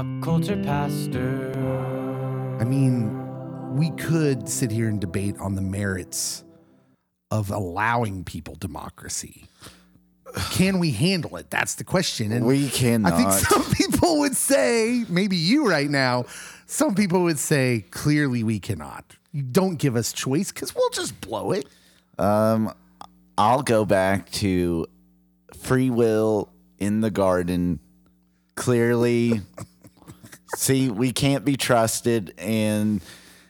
Pop culture pastor. I mean, we could sit here and debate on the merits of allowing people democracy. Can we handle it? That's the question. And We cannot I think some people would say, maybe you right now, some people would say, clearly we cannot. You don't give us choice because we'll just blow it. Um, I'll go back to free will in the garden. Clearly, see, we can't be trusted. And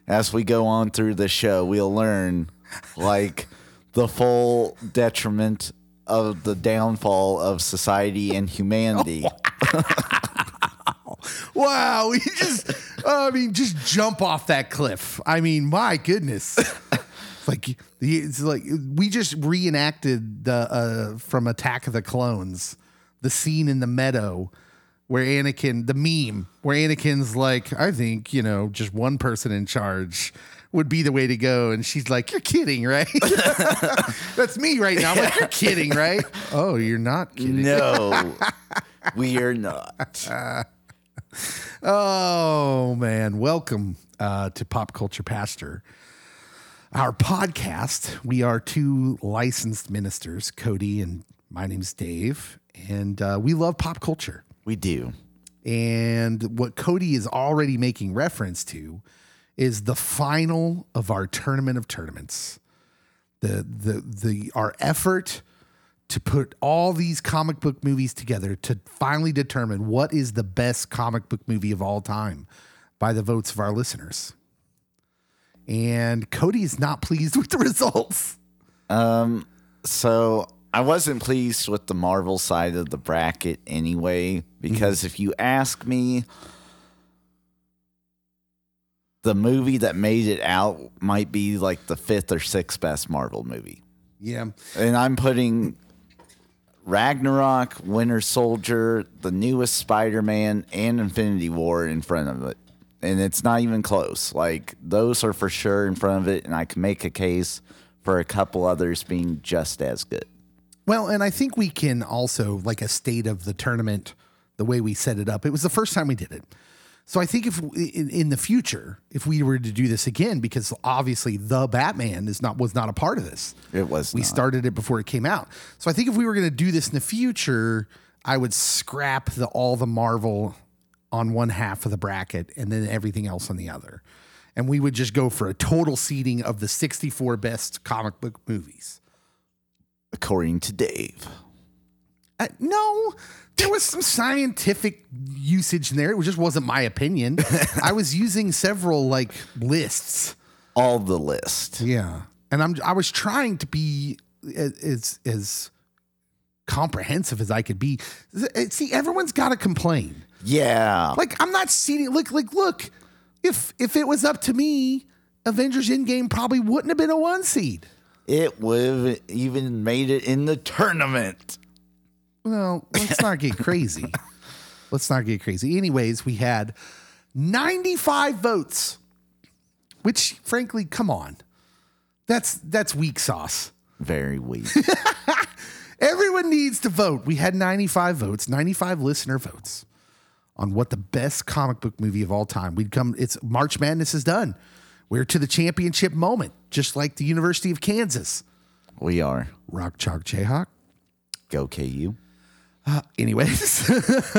as we go on through the show, we'll learn like the full detriment of the downfall of society and humanity. Wow, we just, I mean, just jump off that cliff. I mean, my goodness. It's like it's like we just reenacted the uh, from Attack of the Clones, the scene in the meadow where Anakin, the meme where Anakin's like, I think you know, just one person in charge would be the way to go, and she's like, "You're kidding, right?" That's me right now. I'm like, "You're kidding, right?" Oh, you're not kidding. no, we are not. Oh man, welcome uh, to Pop Culture Pastor, our podcast. We are two licensed ministers, Cody and my name's Dave, and uh, we love pop culture. We do. And what Cody is already making reference to is the final of our tournament of tournaments. The the the our effort to put all these comic book movies together to finally determine what is the best comic book movie of all time by the votes of our listeners. And Cody is not pleased with the results. Um so I wasn't pleased with the Marvel side of the bracket anyway, because if you ask me, the movie that made it out might be like the fifth or sixth best Marvel movie. Yeah. And I'm putting Ragnarok, Winter Soldier, the newest Spider Man, and Infinity War in front of it. And it's not even close. Like, those are for sure in front of it. And I can make a case for a couple others being just as good. Well, and I think we can also like a state of the tournament, the way we set it up. It was the first time we did it. So I think if in, in the future, if we were to do this again, because obviously the Batman is not was not a part of this. It was We not. started it before it came out. So I think if we were going to do this in the future, I would scrap the all the Marvel on one half of the bracket and then everything else on the other. And we would just go for a total seeding of the 64 best comic book movies. According to Dave. Uh, no, there was some scientific usage in there. It just wasn't my opinion. I was using several like lists. All the list. Yeah, and I'm I was trying to be as as, comprehensive as I could be. See, everyone's got to complain. Yeah. Like I'm not seeing Look, like look, if if it was up to me, Avengers Endgame probably wouldn't have been a one seed. It would have even made it in the tournament. Well, let's not get crazy. let's not get crazy. Anyways, we had 95 votes, which frankly, come on. That's that's weak sauce. Very weak. Everyone needs to vote. We had 95 votes, 95 listener votes on what the best comic book movie of all time. We'd come it's March Madness is done. We're to the championship moment, just like the University of Kansas. we are. Rock Chalk Jayhawk. Go KU. Anyways,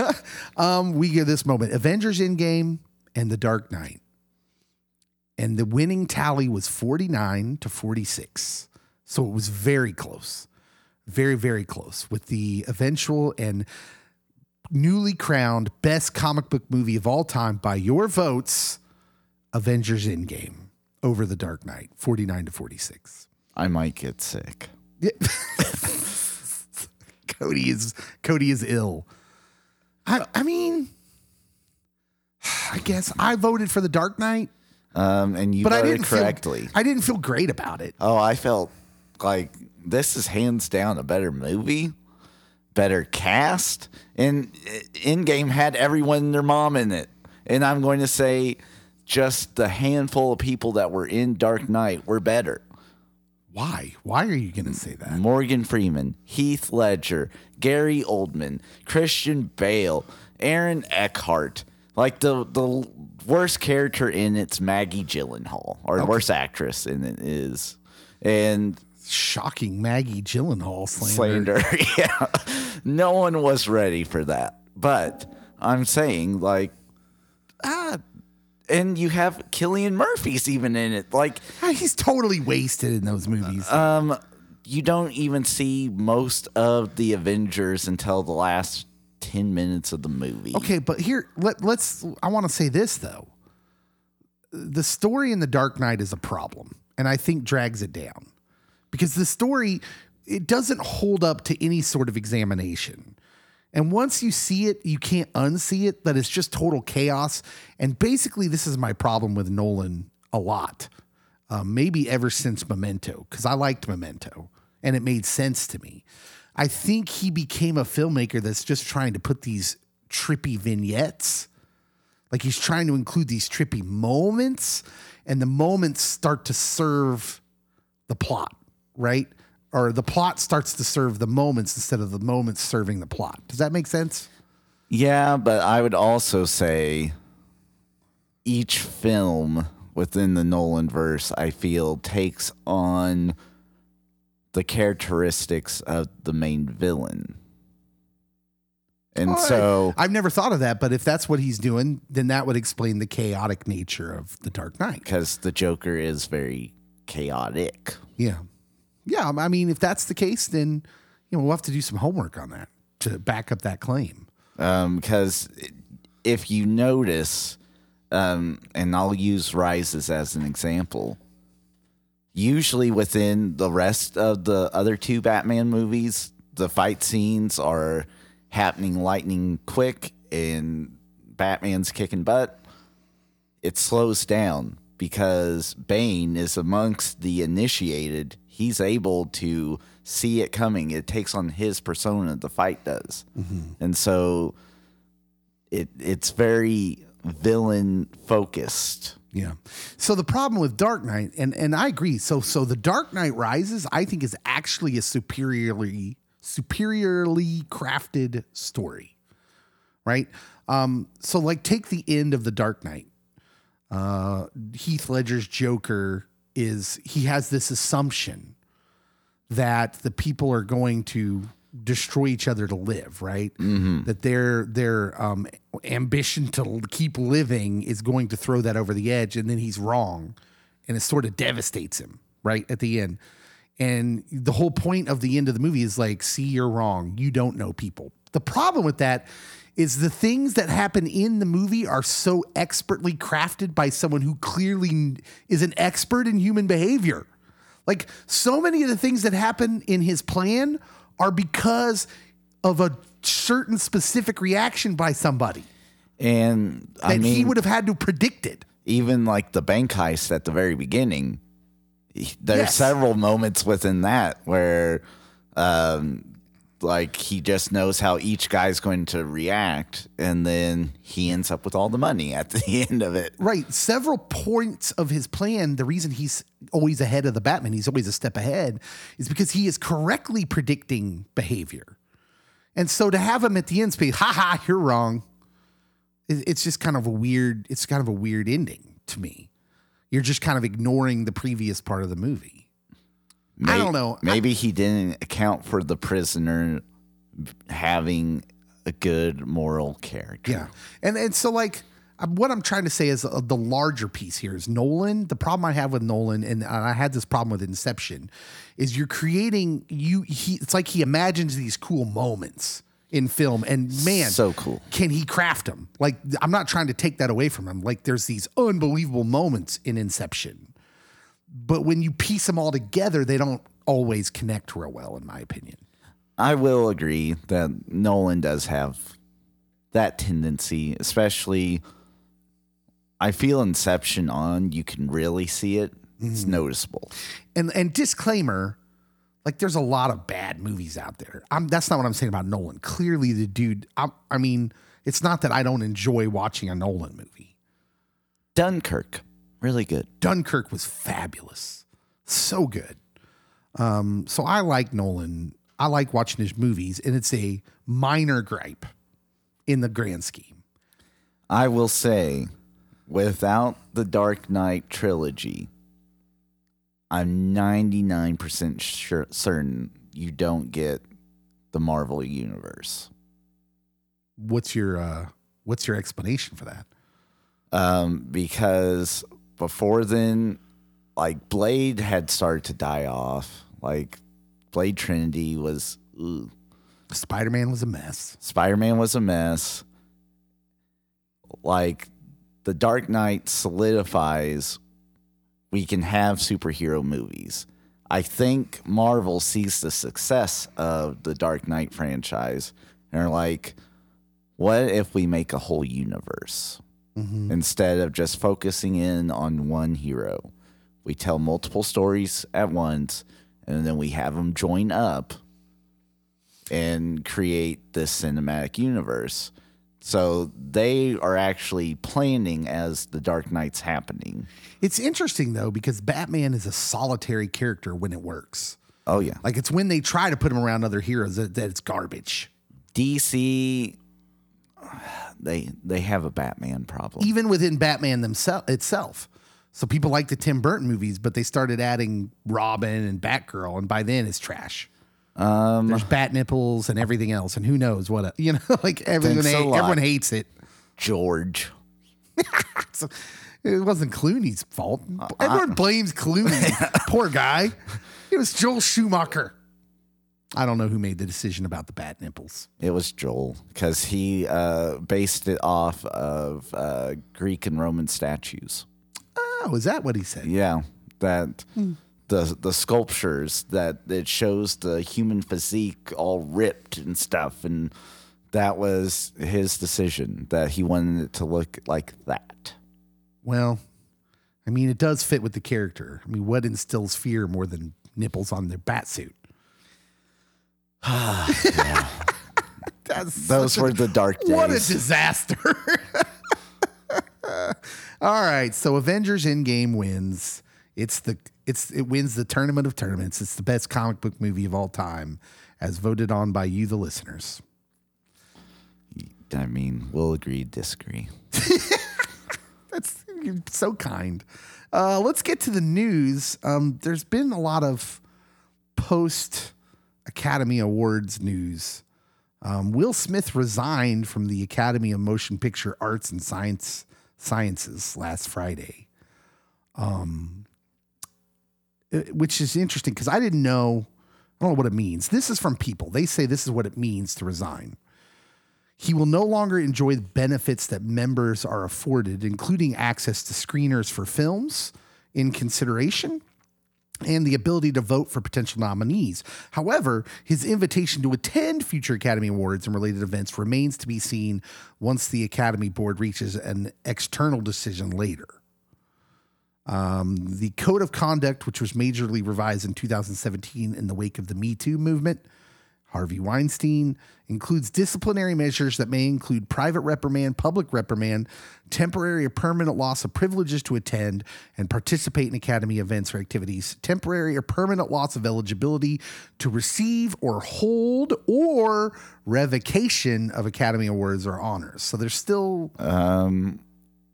um, we get this moment Avengers Endgame and The Dark Knight. And the winning tally was 49 to 46. So it was very close. Very, very close with the eventual and newly crowned best comic book movie of all time by your votes Avengers Endgame over The Dark Knight, 49 to 46. I might get sick. Cody is Cody is ill. I I mean, I guess I voted for the Dark Knight, Um, and you but I didn't correctly. Feel, I didn't feel great about it. oh, I felt like this is hands down a better movie, better cast, and Endgame had everyone and their mom in it. And I'm going to say, just the handful of people that were in Dark Knight were better. Why? Why are you going to say that? Morgan Freeman, Heath Ledger, Gary Oldman, Christian Bale, Aaron Eckhart. Like the the worst character in it's Maggie Gyllenhaal, or the worst actress in it is, and Shocking Maggie Gyllenhaal slander. slander. yeah, no one was ready for that. But I'm saying like, ah, and you have Cillian Murphy's even in it. Like, Ah, He's totally wasted in those movies. um, you don't even see most of the Avengers until the last ten minutes of the movie. Okay, but here let let's I want to say this though. The story in The Dark Knight is a problem, and I think drags it down. Because the story it doesn't hold up to any sort of examination. And once you see it, you can't unsee it, that it's just total chaos. And basically, this is my problem with Nolan a lot. Uh, maybe ever since Memento, because I liked Memento and it made sense to me. I think he became a filmmaker that's just trying to put these trippy vignettes. Like he's trying to include these trippy moments, and the moments start to serve the plot, right? Or the plot starts to serve the moments instead of the moments serving the plot. Does that make sense? Yeah, but I would also say each film within the Nolan verse, I feel, takes on the characteristics of the main villain. And so, I've never thought of that, but if that's what he's doing, then that would explain the chaotic nature of the Dark Knight. because the Joker is very chaotic. Yeah. Yeah. I mean, if that's the case, then you know, we'll have to do some homework on that to back up that claim. Because if you notice, um, and I'll use Rises as an example, usually within the rest of the other two Batman movies, the fight scenes are happening lightning quick and Batman's kicking butt. It slows down because Bane is amongst the initiated. He's able to see it coming. It takes on his persona, the fight does. And so it it's very villain focused. Yeah. So the problem with Dark Knight, and and I agree. So so the Dark Knight Rises, I think, is actually a superiorly superiorly crafted story. Right. Um. So like, take the end of the Dark Knight. Uh, Heath Ledger's Joker is he has this assumption that the people are going to destroy each other to live, right? That their their um, ambition to keep living is going to throw that over the edge, and then he's wrong, and it sort of devastates him, right at the end. And the whole point of the end of the movie is like, see, you're wrong. You don't know people. The problem with that is the things that happen in the movie are so expertly crafted by someone who clearly is an expert in human behavior. Like so many of the things that happen in his plan are because of a certain specific reaction by somebody And that mean, he would have had to predict it. even like the bank heist at the very beginning, he- there's Yes. several moments within that where, um, like he just knows how each guy's going to react, and then he ends up with all the money at the end of it. Right. Several points of his plan, the reason he's always ahead of the Batman, he's always a step ahead, is because he is correctly predicting behavior. And so to have him at the end speak, ha ha, you're wrong. It's just kind of a weird, it's kind of a weird ending to me. You're just kind of ignoring the previous part of the movie. I don't know. I- Maybe he didn't account for the prisoner having a good moral character. Yeah. And and so like uh, what I'm trying to say is uh, the larger piece here is Nolan. The problem I have with Nolan, and I had this problem with Inception, is you're creating you. He it's like he imagines these cool moments in film, and man, So cool. Can he craft them? Like I'm not trying to take that away from him. Like there's these unbelievable moments in Inception, but when you piece them all together, they don't always connect real well, in my opinion. I will agree that Nolan does have that tendency, especially. I feel Inception on, you can really see it. It's Mm-hmm. noticeable. and and disclaimer like there's a lot of bad movies out there I'm, that's not what i'm saying about nolan clearly the dude i i mean it's not that i don't enjoy watching a nolan movie Dunkirk, really good. dunkirk was fabulous so good um so i like nolan i like watching his movies and it's a minor gripe in the grand scheme I will say, without the Dark Knight trilogy, I'm 99% sure, certain you don't get the Marvel universe. What's your uh, what's your explanation for that? Um, because before then, like Blade had started to die off. Like Blade Trinity was. Spider Man was a mess. Spider Man was a mess. Like the Dark Knight solidifies we can have superhero movies. I think Marvel sees the success of the Dark Knight franchise and are like, what if we make a whole universe Mm-hmm. instead of just focusing in on one hero? We tell multiple stories at once and then we have them join up and create this cinematic universe. So they are actually planning as the Dark Knight's happening. It's interesting though because Batman is a solitary character when it works. Oh yeah. Like it's when they try to put him around other heroes that, that it's garbage. DC they they have a Batman problem. Even within Batman themselves itself. So people like the Tim Burton movies, but they started adding Robin and Batgirl, and by then it's trash. Um, There's bat nipples and everything else, and who knows what a, you know? Like everyone, Thanks a hate, lot. everyone hates it. George. So it wasn't Clooney's fault. Everyone blames Clooney. Poor guy. It was Joel Schumacher. I don't know who made the decision about the bat nipples. It was Joel because he uh, based it off of uh, Greek and Roman statues. Oh, is that what he said? Yeah, that the the sculptures that it shows the human physique all ripped and stuff, and that was his decision that he wanted it to look like that. Well, I mean, it does fit with the character. I mean, what instills fear more than nipples on their bat Those such a- were the dark days. What a disaster. All right, so Avengers Endgame wins. It's the it's it wins the tournament of tournaments. It's the best comic book movie of all time, as voted on by you, the listeners. I mean, we'll agree, disagree. That's you're so kind. Uh, let's get to the news. Um, there's been a lot of post Academy Awards news. Um, Will Smith resigned from the Academy of Motion Picture Arts and Science Sciences last Friday, um, uh, which is interesting because I didn't know. I don't know what it means. This is from people. They say this is what it means to resign. He will no longer enjoy the benefits that members are afforded, including access to screeners for films in consideration and the ability to vote for potential nominees. However, his invitation to attend future Academy Awards and related events remains to be seen once the Academy Board reaches an external decision later. Um, the code of conduct, which was majorly revised in 2017 in the wake of the Me Too movement, Harvey Weinstein includes disciplinary measures that may include private reprimand, public reprimand, temporary or permanent loss of privileges to attend and participate in Academy events or activities, temporary or permanent loss of eligibility to receive or hold, or revocation of Academy Awards or honors. So there's still Um,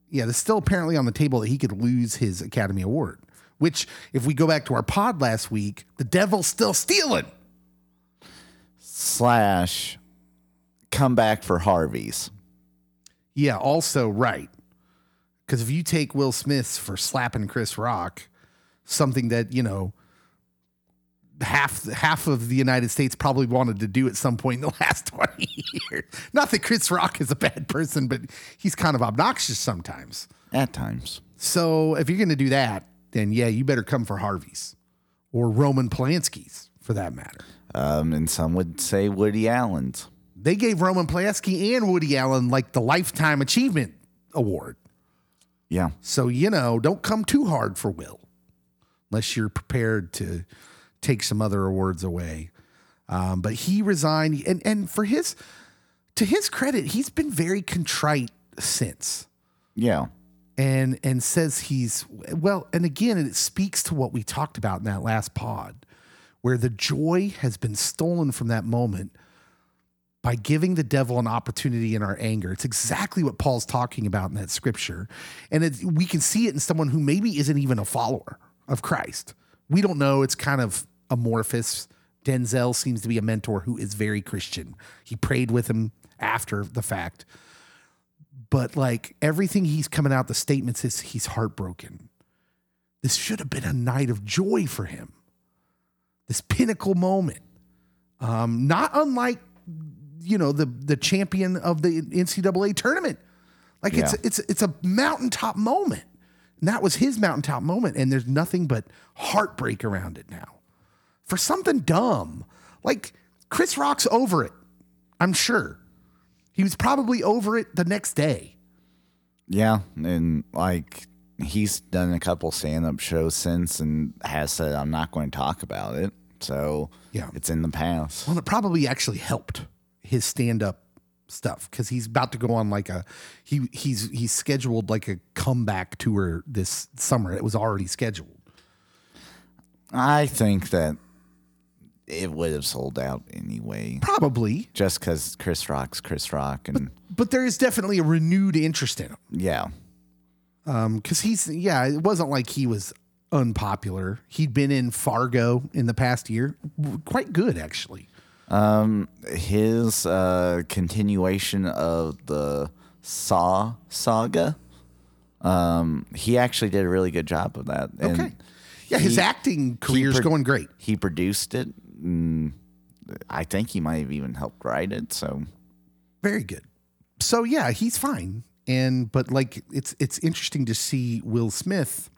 yeah, there's still apparently on the table that he could lose his Academy Award. Which, if we go back to our pod last week, the devil's still stealing. Slash come back for Harvey's. Yeah, also right. Because if you take Will Smith's for slapping Chris Rock, something that you know half half of the United States probably wanted to do at some point in the last twenty years. Not that Chris Rock is a bad person, but he's kind of obnoxious sometimes. At times. So if you're going to do that, then yeah, you better come for Harvey's or Roman Polanski's for that matter. Um, and some would say Woody Allen's. They gave Roman Polanski and Woody Allen like the Lifetime Achievement Award. Yeah. So, you know, don't come too hard for Will unless you're prepared to take some other awards away. Um, but he resigned and, and for his to his credit, he's been very contrite since. Yeah. and and says he's well and again it speaks to what we talked about in that last pod where the joy has been stolen from that moment by giving the devil an opportunity in our anger. It's exactly what Paul's talking about in that scripture. And it, we can see it in someone who maybe isn't even a follower of Christ. We don't know. It's kind of amorphous. Denzel seems to be a mentor who is very Christian. He prayed with him after the fact. But like everything he's coming out, the statements is he's heartbroken. This should have been a night of joy for him. This pinnacle moment. Um, not unlike you know the the champion of the NCAA tournament. Like it's Yeah. it's it's a mountaintop moment. And that was his mountaintop moment, and there's nothing but heartbreak around it now. For something dumb. Like Chris Rock's over it. I'm sure. He was probably over it the next day. Yeah, and like he's done a couple stand-up shows since and has said I'm not going to talk about it. So Yeah. it's in the past. Well, it probably actually helped his stand-up stuff because he's about to go on like a he he's he's scheduled like a comeback tour this summer. It was already scheduled. I think that it would have sold out anyway, Probably, just because Chris Rock's Chris Rock, and but there is definitely a renewed interest in him. yeah, Um, because he's yeah, it wasn't like he was unpopular. He'd been in Fargo in the past year, quite good actually. Um, his uh, continuation of the Saw saga. Um, he actually did a really good job of that. And Okay, yeah, his he- acting career's pro- going great. He produced it. I think he might have even helped write it. So very good. So yeah, he's fine. And but like it's it's interesting to see Will Smith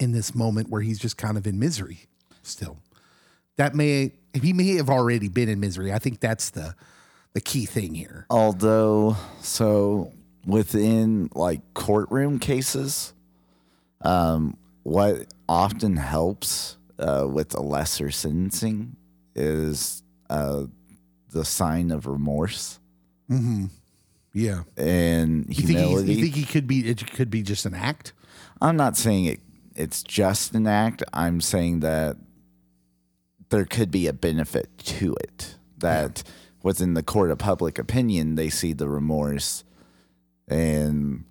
in this moment where he's just kind of in misery still. That may he may have already been in misery. I think that's the the key thing here. although so within like courtroom cases um what often helps uh with a lesser sentencing is uh the sign of remorse Yeah. and You think, you think he could be it could be just an act? i'm not saying it it's just an act i'm saying that there could be a benefit to it that within the court of public opinion they see the remorse and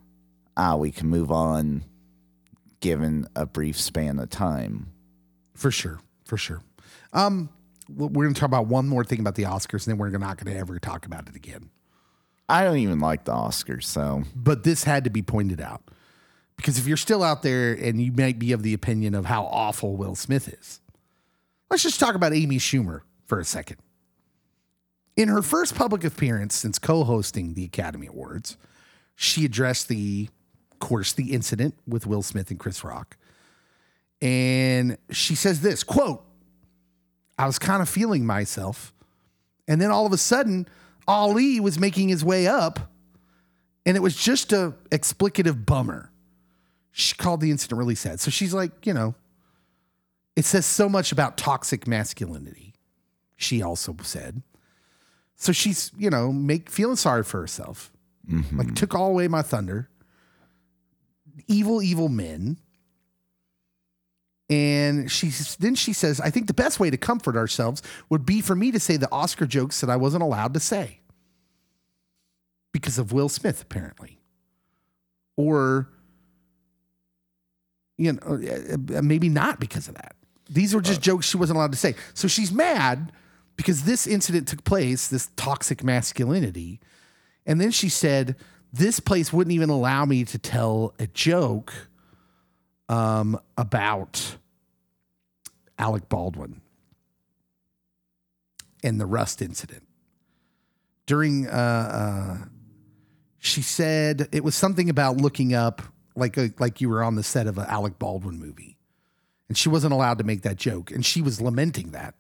ah we can move on given a brief span of time For sure. For sure. Um we're going to talk about one more thing about the Oscars and then we're not going to ever talk about it again. i don't even like the oscars so but this had to be pointed out because if you're still out there and you might be of the opinion of how awful Will Smith is, let's just talk about Amy Schumer for a second. In her first public appearance since co-hosting the Academy Awards, she addressed the, of course, the incident with Will Smith and Chris Rock. And she says this quote, I was kind of feeling myself. And then all of a sudden, Ali was making his way up and it was just a explicative bummer. She called the incident really sad. So she's like, you know, it says so much about toxic masculinity. She also said. So she's, you know, make feeling sorry for herself. Mm-hmm. Like took all away my thunder. Evil, evil men. And she then she says, I think the best way to comfort ourselves would be for me to say the Oscar jokes that I wasn't allowed to say because of Will Smith, apparently. Or, you know, uh, maybe not because of that. These were just jokes she wasn't allowed to say. So she's mad because this incident took place, this toxic masculinity. And then she said, This place wouldn't even allow me to tell a joke um, about Alec Baldwin and the Rust incident. During, uh, uh, she said it was something about looking up like a, like you were on the set of an Alec Baldwin movie, and she wasn't allowed to make that joke, and she was lamenting that,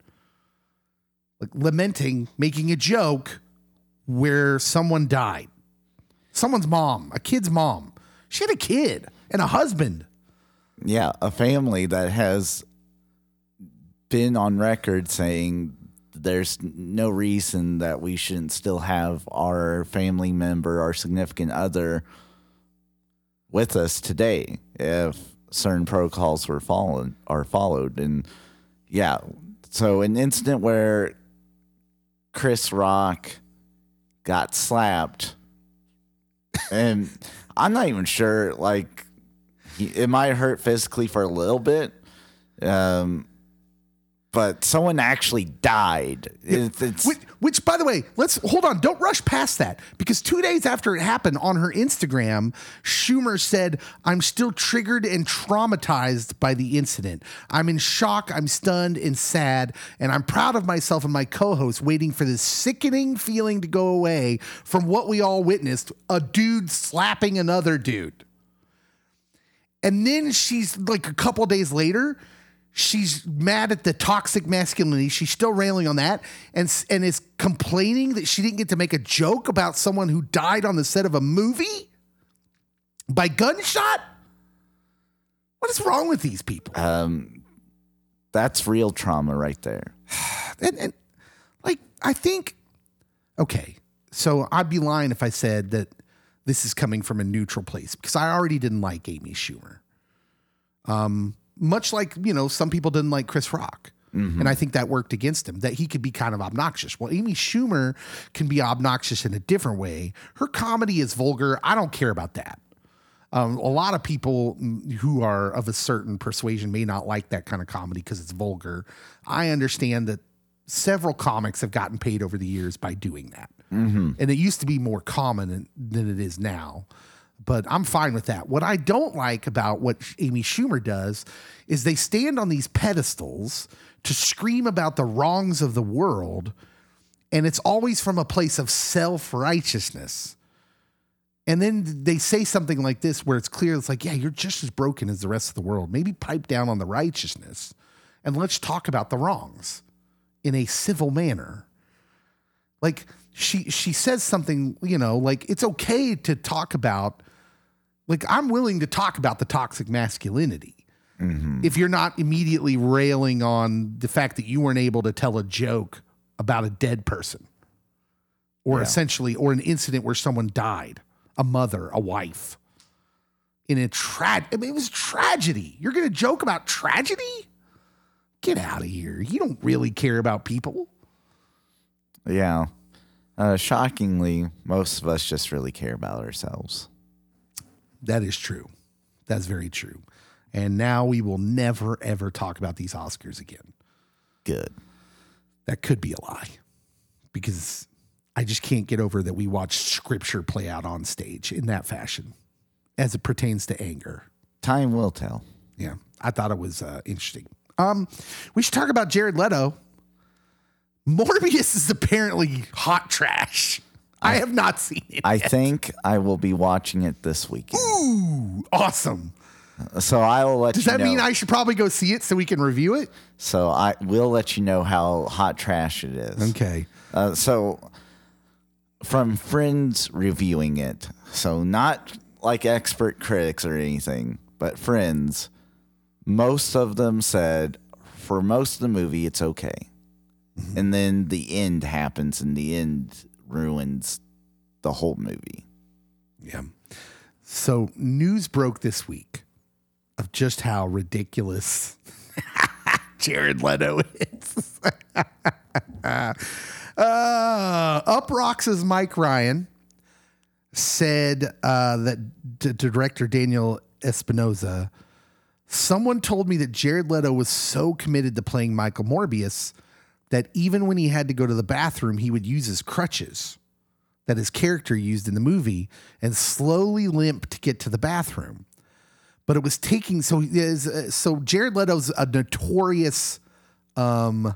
like lamenting making a joke where someone died, someone's mom, a kid's mom. She had a kid and a husband. yeah a family that has been on record saying there's no reason that we shouldn't still have our family member our significant other with us today if certain protocols were followed are followed and yeah so an incident where chris rock got slapped, and I'm not even sure. Like, it might hurt physically for a little bit, um, but someone actually died. It's, Which, which, by the way, let's hold on. Don't rush past that because two days after it happened on her Instagram, Schumer said, I'm still triggered and traumatized by the incident. I'm in shock, I'm stunned and sad, and I'm proud of myself and my co host waiting for this sickening feeling to go away from what we all witnessed a dude slapping another dude. And then she's like a couple days later, she's mad at the toxic masculinity. She's still railing on that and and is complaining that she didn't get to make a joke about someone who died on the set of a movie by gunshot. What is wrong with these people? um, that's real trauma right there. and, and like I think, okay, so I'd be lying if I said that this is coming from a neutral place because I already didn't like Amy Schumer. Um, much like you know, some people didn't like Chris Rock. And I think that worked against him, that he could be kind of obnoxious. Well, Amy Schumer can be obnoxious in a different way. Her comedy is vulgar. I don't care about that. Um, a lot of people who are of a certain persuasion may not like that kind of comedy because it's vulgar. I understand that several comics have gotten paid over the years by doing that. And it used to be more common than it is now. But I'm fine with that. What I don't like about what Amy Schumer does is they stand on these pedestals to scream about the wrongs of the world. And it's always from a place of self righteousness. And then they say something like this where it's clear it's like, yeah, you're just as broken as the rest of the world. Maybe pipe down on the righteousness and let's talk about the wrongs in a civil manner. Like she she says something, you know, like it's okay to talk about like I'm willing to talk about the toxic masculinity. If you're not immediately railing on the fact that you weren't able to tell a joke about a dead person or essentially or an incident where someone died, a mother, a wife. In a tra- I mean, it was tragedy. You're going to joke about tragedy? Get out of here. You don't really care about people. Yeah. Uh, shockingly, most of us just really care about ourselves. That is true. That's very true. And now we will never, ever talk about these Oscars again. Good. That could be a lie because I just can't get over that we watched scripture play out on stage in that fashion as it pertains to anger. Time will tell. Yeah, I thought it was uh, interesting. Um, we should talk about Jared Leto. Morbius is apparently hot trash. I have not seen it. I think I will be watching it this weekend. Ooh, awesome. So I will let Does you that know. mean I should probably go see it so we can review it? so I will let you know how hot trash it is. Okay. Uh, so, from friends reviewing it, so not like expert critics or anything, but friends, most of them said for most of the movie it's okay. And then the end happens and the end ruins the whole movie. Yeah. So news broke this week of just how ridiculous Jared Leto is. uh, Uproxx' as Mike Ryan said uh, that d- director Daniel Espinosa, someone told me that Jared Leto was so committed to playing Michael Morbius that even when he had to go to the bathroom, he would use his crutches that his character used in the movie and slowly limp to get to the bathroom. But it was taking so is uh, so Jared Leto's a notorious um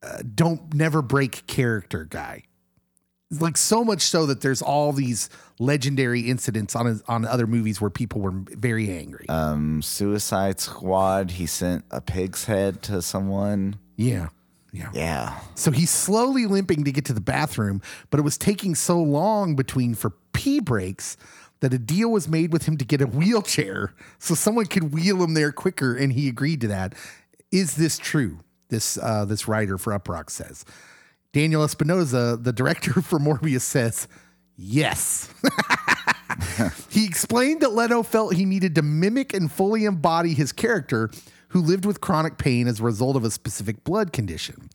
uh, don't never break character guy. Like so much so that there's all these legendary incidents on his, on other movies where people were very angry. Um, Suicide Squad, he sent a pig's head to someone. yeah. Yeah. Yeah. So he's slowly limping to get to the bathroom, but it was taking so long between for pee breaks that a deal was made with him to get a wheelchair so someone could wheel him there quicker, and he agreed to that. Is this true? This uh, this writer for Uproxx says. Daniel Espinosa, the director for Morbius, says yes. he explained that Leto felt he needed to mimic and fully embody his character, who lived with chronic pain as a result of a specific blood condition.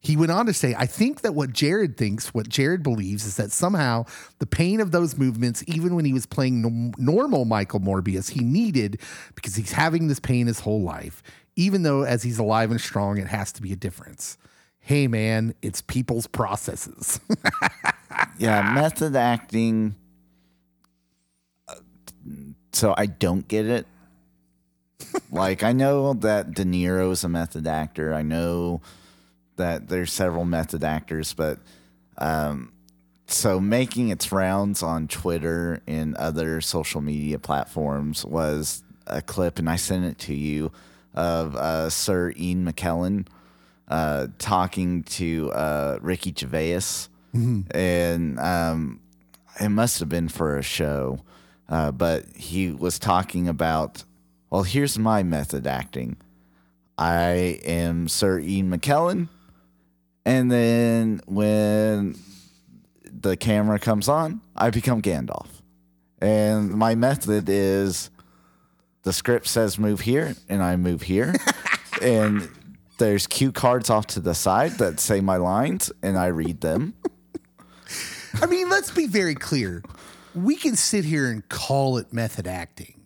He went on to say, I think that what Jared thinks, what Jared believes, is that somehow the pain of those movements, even when he was playing normal Michael Morbius, he needed because he's having this pain his whole life. Even though as he's alive and strong, it has to be a difference. Hey, man, it's people's processes. Yeah, method acting. uh, So I don't get it. Like I know that De Niro is a method actor. I know that there's several method actors, but um, so making its rounds on Twitter and other social media platforms was a clip, and I sent it to you of uh, Sir Ian McKellen uh, talking to uh, Ricky Gervais, and um, it must have been for a show, uh, but he was talking about, well, here's my method acting. I am Sir Ian McKellen, and then when the camera comes on, I become Gandalf. And my method is the script says move here, and I move here. and there's cue cards off to the side that say my lines, and I read them. I mean, let's be very clear. We can sit here and call it method acting.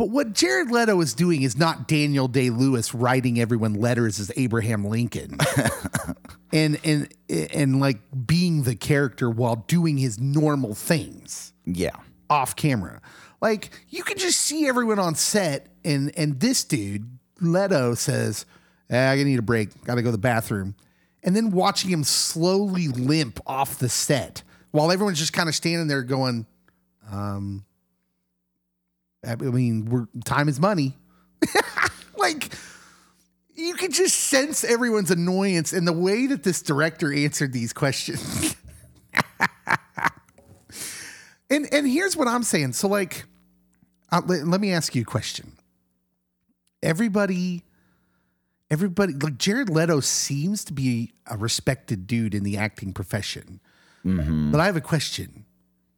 But what Jared Leto is doing is not Daniel Day Lewis writing everyone letters as Abraham Lincoln. and and and like being the character while doing his normal things Yeah. off camera. Like you can just see everyone on set and and this dude, Leto says, eh, I need a break, gotta go to the bathroom. And then watching him slowly limp off the set while everyone's just kind of standing there going, um, I mean, we're time is money. like you could just sense everyone's annoyance in the way that this director answered these questions. and and here's what I'm saying. So like, uh, let, let me ask you a question. Everybody, everybody, like Jared Leto seems to be a respected dude in the acting profession. But I have a question: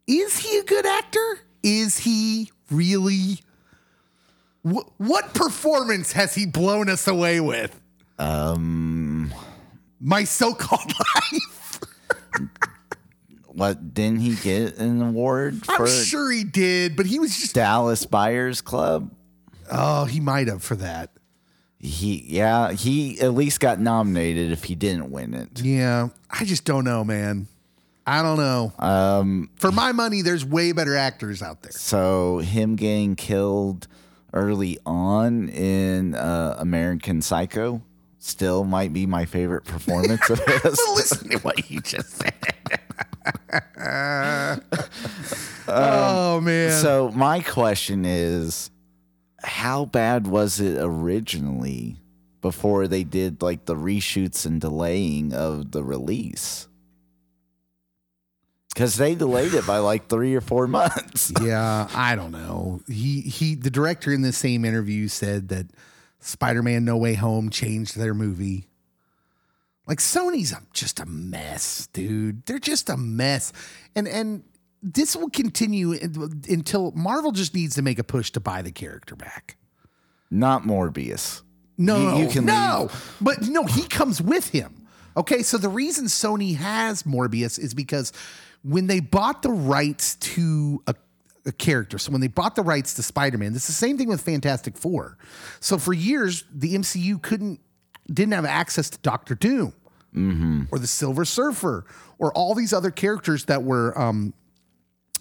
Is he a good actor? Is he really? Wh- what performance has he blown us away with? Um, My so-called life. what didn't he get an award I'm sure he did, but he was just Dallas Buyers Club? oh, he might have for that. He, yeah, he at least got nominated if he didn't win it. Yeah, I just don't know, man. I don't know. Um, For my money, there's way better actors out there. so him getting killed early on in uh, American Psycho still might be my favorite performance of his. Listen to what you just said. oh man. So my question is, how bad was it originally before they did like the reshoots and delaying of the release? Because they delayed it by like three or four months. yeah, I don't know. He he the director in the same interview said that Spider-Man No Way Home changed their movie. Like Sony's just a mess, dude. They're just a mess. And and this will continue until Marvel just needs to make a push to buy the character back. Not Morbius. No, You- you can no, but no, he comes with him. Okay, so the reason Sony has Morbius is because when they bought the rights to a, a character, so when they bought the rights to Spider-Man, it's the same thing with Fantastic Four. So for years, the MCU couldn't didn't have access to Doctor Doom or the Silver Surfer or all these other characters that were um,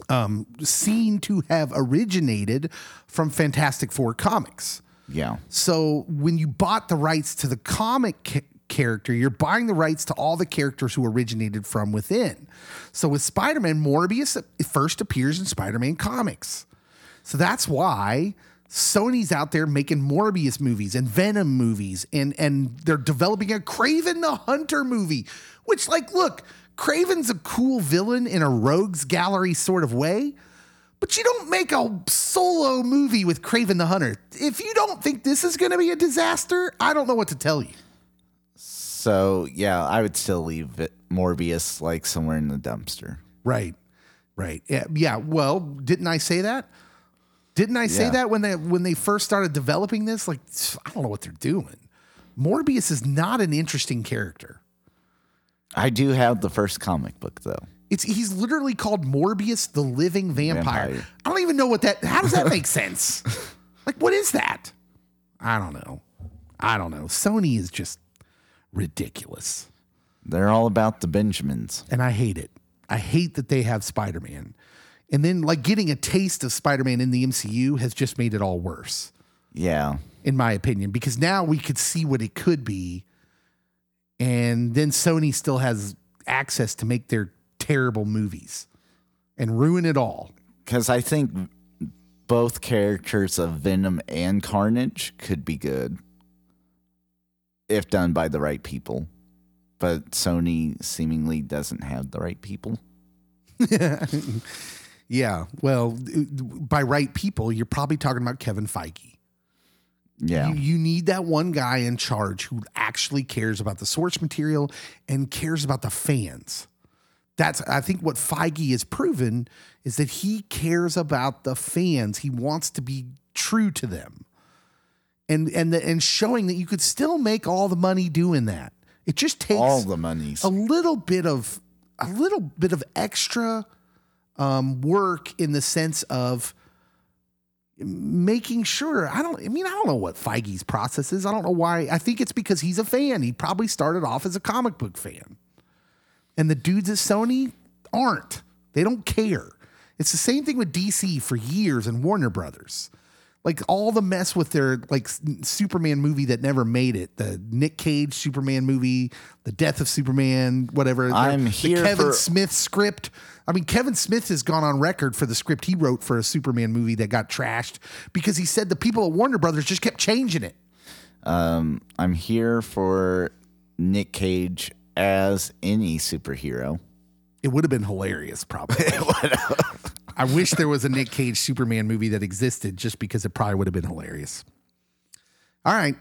um, seen to have originated from Fantastic Four comics. Yeah. So when you bought the rights to the comic character, you're buying the rights to all the characters who originated from within. So with Spider-Man, Morbius first appears in Spider-Man comics. So that's why Sony's out there making Morbius movies and Venom movies and and they're developing a Kraven the Hunter movie, which like look, Kraven's a cool villain in a rogues gallery sort of way. But you don't make a solo movie with Kraven the Hunter. If you don't think this is going to be a disaster, I don't know what to tell you. So yeah, I would still leave it Morbius like somewhere in the dumpster. Right. Right. Yeah, yeah. Well, didn't I say that? Didn't I say Yeah. that when they when they first started developing this? Like, I don't know what they're doing. Morbius is not an interesting character. I do have the first comic book though. It's he's literally called Morbius the Living Vampire. Vampire. I don't even know what that how does that make sense? Like what is that? I don't know. I don't know. Sony is just ridiculous. They're all about the Benjamins. And I hate it. I hate that they have Spider-Man. And then like getting a taste of Spider-Man in the MCU has just made it all worse. Yeah. in my opinion, because now we could see what it could be. And then Sony still has access to make their terrible movies and ruin it all. Because I think both characters of Venom and Carnage could be good if done by the right people. But Sony seemingly doesn't have the right people. Yeah. Well, by right people, you're probably talking about Kevin Feige. Yeah. You, you need that one guy in charge who actually cares about the source material and cares about the fans. That's I think what Feige has proven is that he cares about the fans. He wants to be true to them. And and the, and showing that you could still make all the money doing that. It just takes all the monies. a little bit of a little bit of extra um, work in the sense of making sure I don't I mean I don't know what Feige's process is. I don't know why. I think it's because he's a fan. He probably started off as a comic book fan. And the dudes at Sony aren't. They don't care. It's the same thing with DC for years and Warner Brothers. Like all the mess with their like Superman movie that never made it, the Nick Cage Superman movie, the Death of Superman, whatever. the- I'm the here Kevin for- Smith script. I mean, Kevin Smith has gone on record for the script he wrote for a Superman movie that got trashed because he said the people at Warner Brothers just kept changing it. Um, I'm here for Nick Cage as any superhero. It would have been hilarious, probably. I wish there was a Nick Cage Superman movie that existed just because it probably would have been hilarious. All right.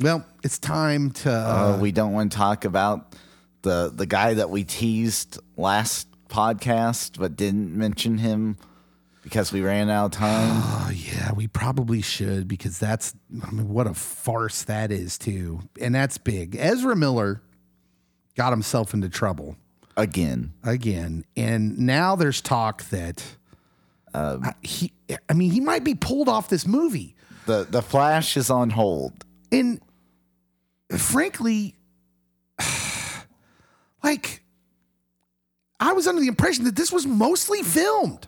Well, it's time to. Uh, Uh, we don't want to talk about the the guy that we teased last podcast, but didn't mention him because we ran out of time. oh, yeah, we probably should because that's. I mean, what a farce that is, too. And that's big. Ezra Miller got himself into trouble Again, again. And now there's talk that. I- he, I mean, he might be pulled off this movie. the the Flash is on hold. And frankly, like, I was under the impression that this was mostly filmed.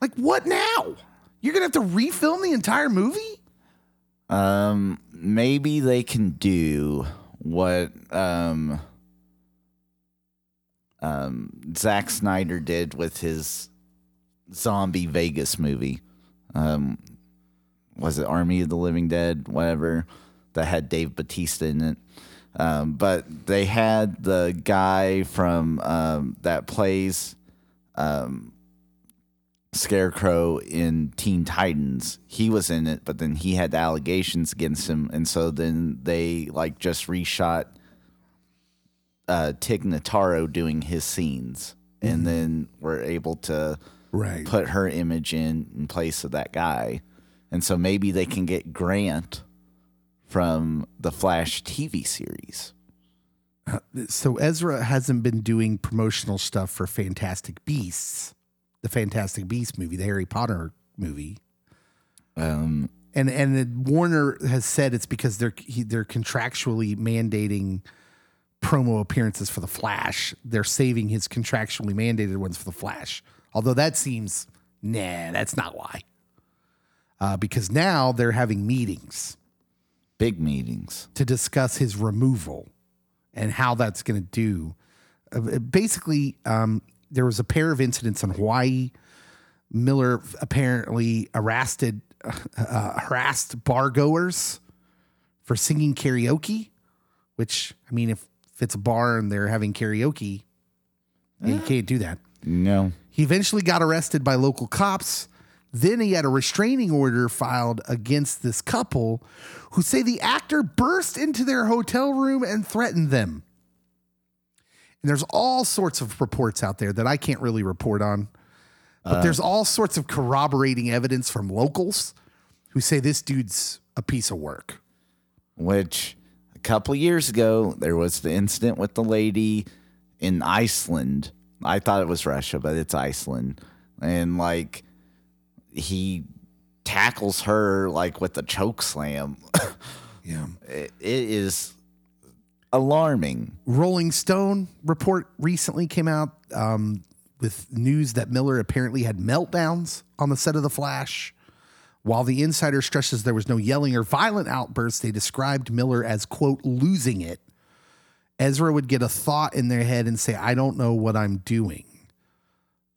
Like, what now? You're going to have to refilm the entire movie? Um, maybe they can do what um um Zack Snyder did with his zombie Vegas movie. Um, was it Army of the Living Dead? Whatever that had Dave Batista in it. Um, but they had the guy from um, that plays um, Scarecrow in Teen Titans. He was in it, but then he had allegations against him, and so then they like just reshot uh, Tig Notaro doing his scenes, and then were able to Right. put her image in in place of that guy, and so maybe they can get Grant from the Flash TV series. So Ezra hasn't been doing promotional stuff for Fantastic Beasts, the Fantastic Beasts movie, the Harry Potter movie. Um, and and Warner has said it's because they're he, they're contractually mandating promo appearances for the Flash. They're saving his contractually mandated ones for the Flash. Although that seems nah, that's not why. Uh, because now they're having meetings big meetings. to discuss his removal and how that's going to do. Uh, basically, um, there was a pair of incidents in Hawaii. Miller apparently arrested, uh, harassed bar goers for singing karaoke. Which I mean, if, if it's a bar and they're having karaoke, you can't do that. No, He eventually got arrested by local cops. Then he had a restraining order filed against this couple who say the actor burst into their hotel room and threatened them. And there's all sorts of reports out there that I can't really report on, but there's uh. all sorts of corroborating evidence from locals who say this dude's a piece of work. which a couple years ago, there was the incident with the lady in Iceland. I thought it was Russia, but it's Iceland. And like he tackles her like with a choke slam. Yeah. it, it is alarming. Rolling Stone report recently came out um, with news that Miller apparently had meltdowns on the set of The Flash. While the insider stresses there was no yelling or violent outbursts, they described Miller as, quote, losing it. Ezra would get a thought in their head and say, I don't know what I'm doing.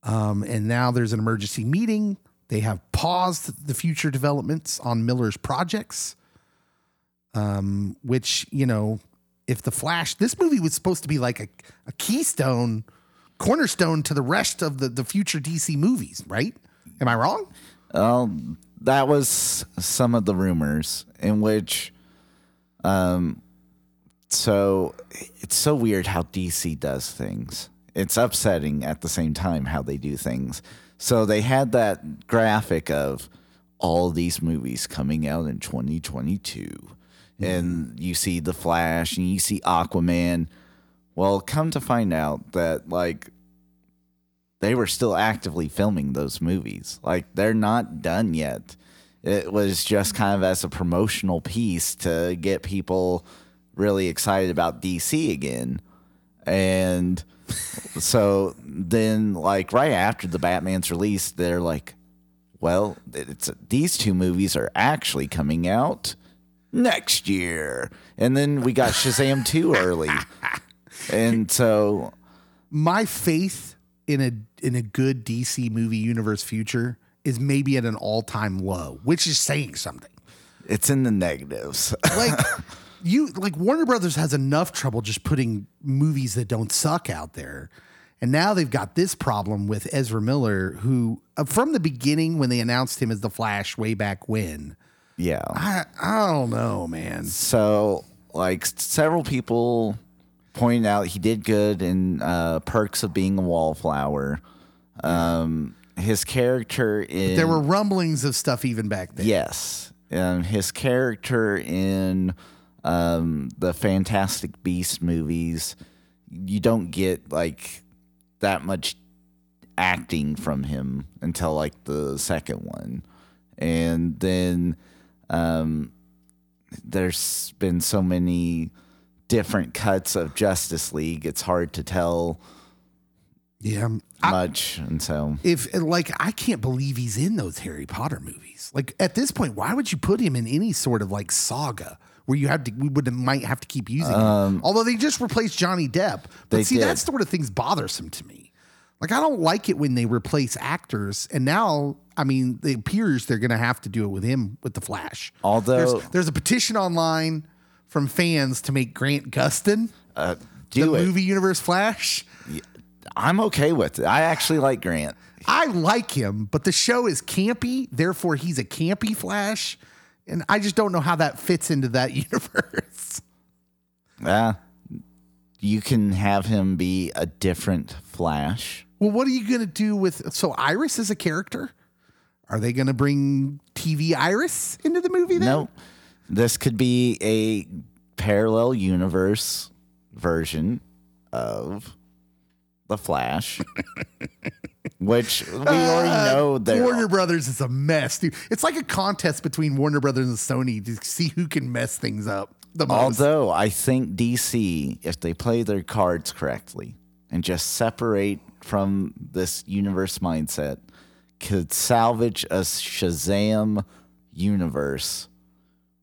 Um, and now there's an emergency meeting. They have paused the future developments on Miller's projects, um, which, you know, if the Flash, this movie was supposed to be like a, a keystone, cornerstone to the rest of the, the future DC movies, right? Am I wrong? Well, that was some of the rumors in which, um, so it's so weird how DC does things. It's upsetting at the same time how they do things. So they had that graphic of all these movies coming out in 2022. And mm-hmm. you see The Flash and you see Aquaman. Well, come to find out that, like, they were still actively filming those movies. Like they're not done yet. It was just kind of as a promotional piece to get people really excited about DC again. And so then like right after the Batman's release, they're like, well, it's these two movies are actually coming out next year. And then we got Shazam 2 early. And so My faith in a in a good DC movie universe future is maybe at an all time low, which is saying something. it's in the negatives. Like you like Warner Brothers has enough trouble just putting movies that don't suck out there. And now they've got this problem with Ezra Miller, who uh, from the beginning when they announced him as the Flash way back when, yeah. I I don't know, man. So, like several people pointed out, he did good in uh, Perks of Being a Wallflower. Um, his character in There were rumblings of stuff even back then. yes, um, his character in um, the Fantastic Beast movies. You don't get like that much acting from him until like the second one, and then um, there's been so many different cuts of Justice League. It's hard to tell Yeah. I- much, and so if like I can't believe he's in those Harry Potter movies. Like at this point, why would you put him in any sort of like saga where you have to we would might have to keep using him? Although they just replaced Johnny Depp. But see, that did. sort of thing's bothersome to me. Like I don't like it when they replace actors, and now I mean it appears they're going to have to do it with him with the Flash. Although- there's, there's a petition online from fans to make Grant Gustin uh, the it. movie universe Flash. I'm okay with it. I actually like Grant. I like him, but the show is campy, therefore he's a campy Flash, and I just don't know how that fits into that universe. Yeah. You can have him be a different Flash. Well, what are you going to do with so Iris is a character? Are they going to bring TV Iris into the movie then? No, this could be a parallel universe version of the Flash, which we already uh, know there. Warner Brothers is a mess, dude. It's like a contest between Warner Brothers and Sony to see who can mess things up the most. Although I think DC, if they play their cards correctly and just separate from this universe mindset, could salvage a Shazam universe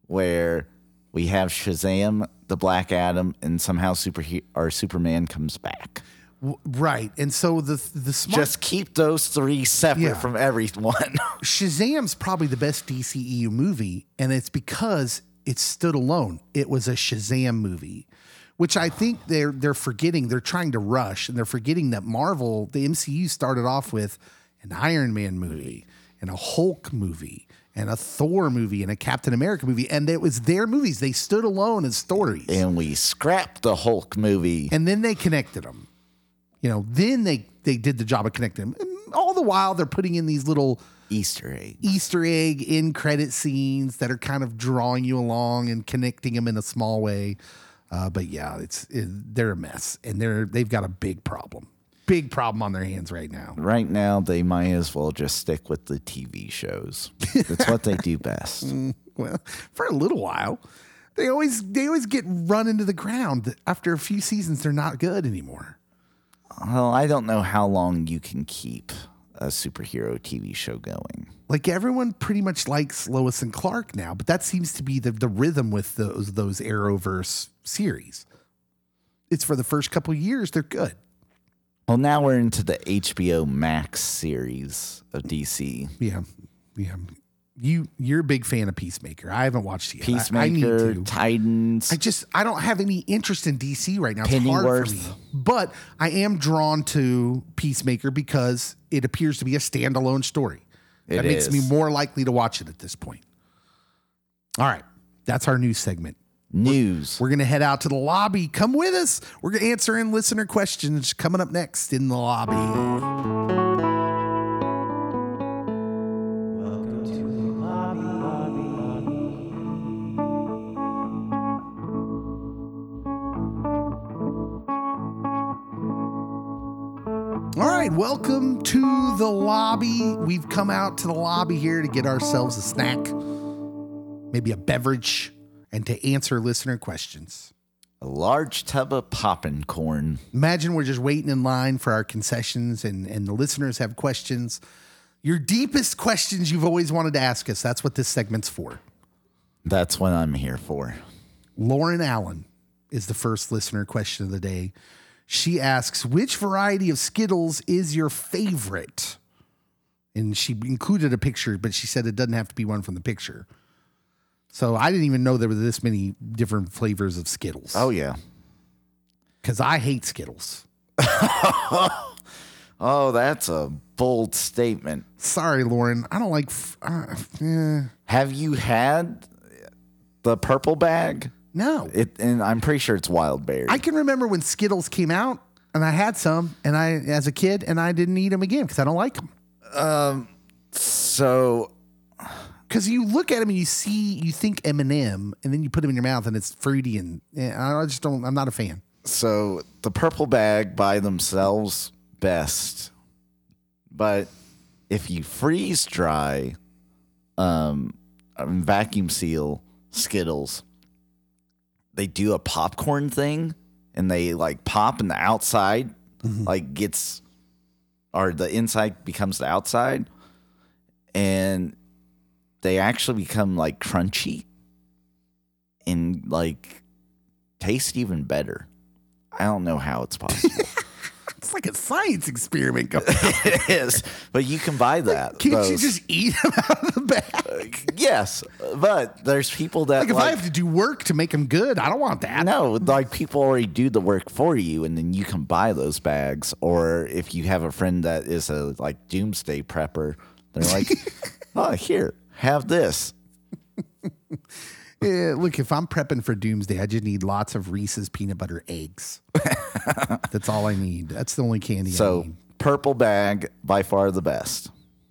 where we have Shazam, the Black Adam, and somehow super or Superman comes back. Right, and so the the smart Just keep those three separate Yeah. from everyone. Shazam's probably the best DCEU movie, and it's because it stood alone. It was a Shazam movie, which I think they're they're forgetting. They're trying to rush, and they're forgetting that Marvel, the MCU, started off with an Iron Man movie and a Hulk movie and a Thor movie and a Captain America movie, and it was their movies. They stood alone as stories, and we scrapped the Hulk movie. and then they connected them. You know, then they they did the job of connecting them. And all the while they're putting in these little Easter egg. Easter egg in credit scenes that are kind of drawing you along and connecting them in a small way. Uh, but yeah, it's it, they're a mess, and they're they've got a big problem, big problem on their hands right now. Right now, they might as well just stick with the TV shows. That's what they do best. Well, for a little while, they always they always get run into the ground. After a few seasons, they're not good anymore. Well, I don't know how long you can keep a superhero TV show going. Like everyone pretty much likes Lois and Clark now, but that seems to be the the rhythm with those those Arrowverse series. It's for the first couple years they're good. Well, now we're into the HBO Max series of DC. Yeah, yeah. You you're a big fan of Peacemaker. I haven't watched it yet. I- I, need Peacemaker, to. Titans. I just I don't have any interest in DC right now. It's hard for me. But I am drawn to Peacemaker because it appears to be a standalone story. It that makes me more likely to watch it at this point. All right. That's our news segment. News. We're going to head out to the lobby. Come with us. We're going to answer in listener questions coming up next in the lobby. Welcome to the lobby. We've come out to the lobby here to get ourselves a snack, maybe a beverage, and to answer listener questions. A large tub of poppin' corn. Imagine we're just waiting in line for our concessions and, and the listeners have questions. Your deepest questions you've always wanted to ask us. That's what this segment's for. That's what I'm here for. Lauren Allen is the first listener question of the day. She asks, which variety of Skittles is your favorite? And she included a picture, but she said it doesn't have to be one from the picture. So I didn't even know there were this many different flavors of Skittles. Oh, yeah. because I hate Skittles. Oh, that's a bold statement. Sorry, Lauren. I don't like. f- Uh, eh. Have you had the purple bag? No, It, and I'm pretty sure it's wild berry. I can remember when Skittles came out, and I had some, and I as a kid, and I didn't eat them again because I don't like them. Um, so Because you look at them and you see, you think M and m and then you put them in your mouth, and it's fruity, and eh, I just don't. I'm not a fan. So the purple bag by themselves best, but if you freeze dry, um, and vacuum seal Skittles, they do a popcorn thing, and they like pop, and the outside mm-hmm. like gets, or the inside becomes the outside, and they actually become like crunchy, and like taste even better. I don't know how it's possible. It's like a science experiment. Going. it is, but you can buy that. Can't you just eat them out of the bag? Uh, yes, but there's people that Like if like, I have to do work to make them good, I don't want that. no, like people already do the work for you, and then you can buy those bags. Or if you have a friend that is a like doomsday prepper, they're like, "Oh, here, have this." Yeah, look, if I'm prepping for doomsday, I just need lots of Reese's peanut butter eggs. That's all I need. That's the only candy I So need. purple bag by far the best.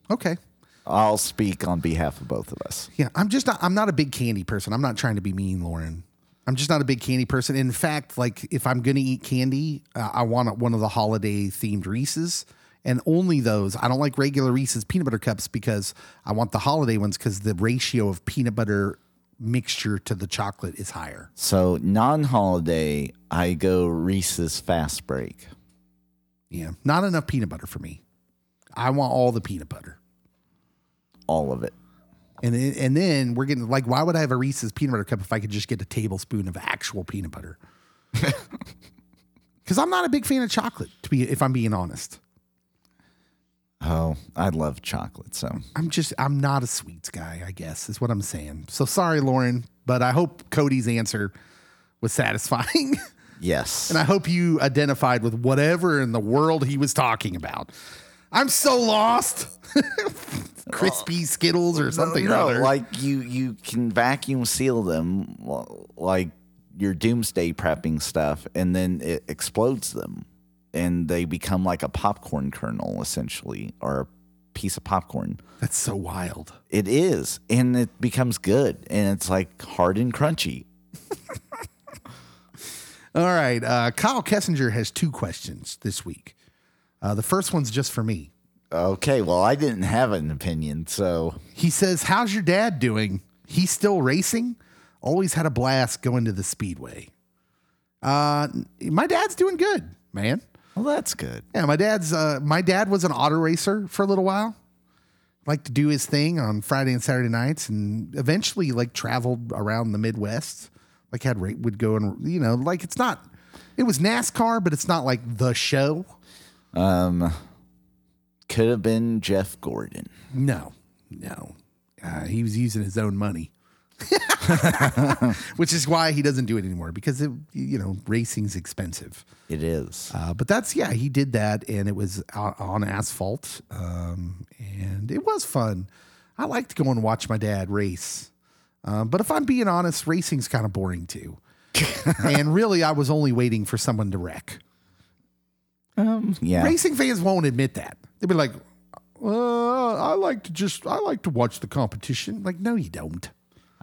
Okay. I'll speak on behalf of both of us. Yeah, I'm just not I'm not a big candy person. I'm not trying to be mean, Lauren. I'm just not a big candy person. In fact, like if I'm going to eat candy, uh, I want one of the holiday themed Reese's and only those. I don't like regular Reese's peanut butter cups because I want the holiday ones cuz the ratio of peanut butter mixture to the chocolate is higher. So non-holiday, I go Reese's Fast Break. Yeah, not enough peanut butter for me. I want all the peanut butter. All of it. And then, and then we're getting like, why would I have a Reese's peanut butter cup if I could just get a tablespoon of actual peanut butter? Because I'm not a big fan of chocolate, to be if I'm being honest. Oh, I love chocolate. So I'm just I'm not a sweets guy, I guess, is what I'm saying. So sorry, Lauren, but I hope Cody's answer was satisfying. yes, and I hope you identified with whatever in the world he was talking about. I'm so lost. Crispy Skittles or something or no, other. like you you can vacuum seal them like your doomsday prepping stuff, and then it explodes them. And they become like a popcorn kernel essentially, or a piece of popcorn. That's so wild. It is, and it becomes good, and it's like hard and crunchy. All right. Uh, Kyle Kessinger has two questions this week. Uh, the first one's just for me. Okay, well, I didn't have an opinion, so He says, How's your dad doing? He's still racing? Always had a blast going to the speedway. Uh, my dad's doing good, man. Well, that's good. Yeah, my dad's uh, my dad was an auto racer for a little while. Liked to do his thing on Friday and Saturday nights, and eventually like traveled around the Midwest. Like had rate would go and you know like it's not. It was NASCAR, but it's not like the show. Um, could have been Jeff Gordon. No, no. Uh, he was using his own money, which is why he doesn't do it anymore because it, you know racing's expensive. It is. Uh, but that's yeah, he did that, and it was on asphalt, um, and it was fun. I like to go and watch my dad race, um, but if I'm being honest, racing's kind of boring too. and really, I was only waiting for someone to wreck. yeah. Racing fans won't admit that. They'll be like, uh, "I like to just I like to watch the competition." Like, no, you don't.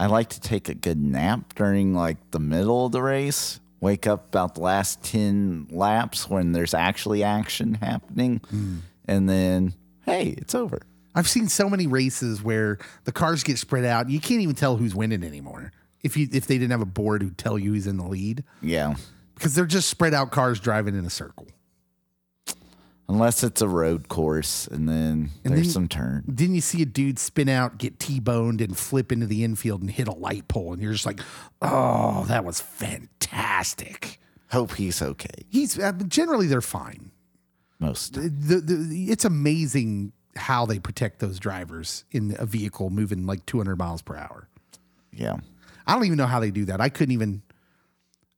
I like to take a good nap during like the middle of the race. Wake up about the last 10 laps when there's actually action happening. Hmm. And then, hey, it's over. I've seen so many races where the cars get spread out. You can't even tell who's winning anymore. If you if they didn't have a board who'd tell you who's in the lead, Yeah. because they're just spread out cars driving in a circle. Unless it's a road course and then And there's then- some turn. Didn't you see a dude spin out, get T-boned, and flip into the infield and hit a light pole? And you're just like, oh, that was fantastic. Hope he's okay. He's uh, generally they're fine. Most. The, the, it's amazing how they protect those drivers in a vehicle moving like 200 miles per hour. Yeah. I don't even know how they do that. I couldn't even.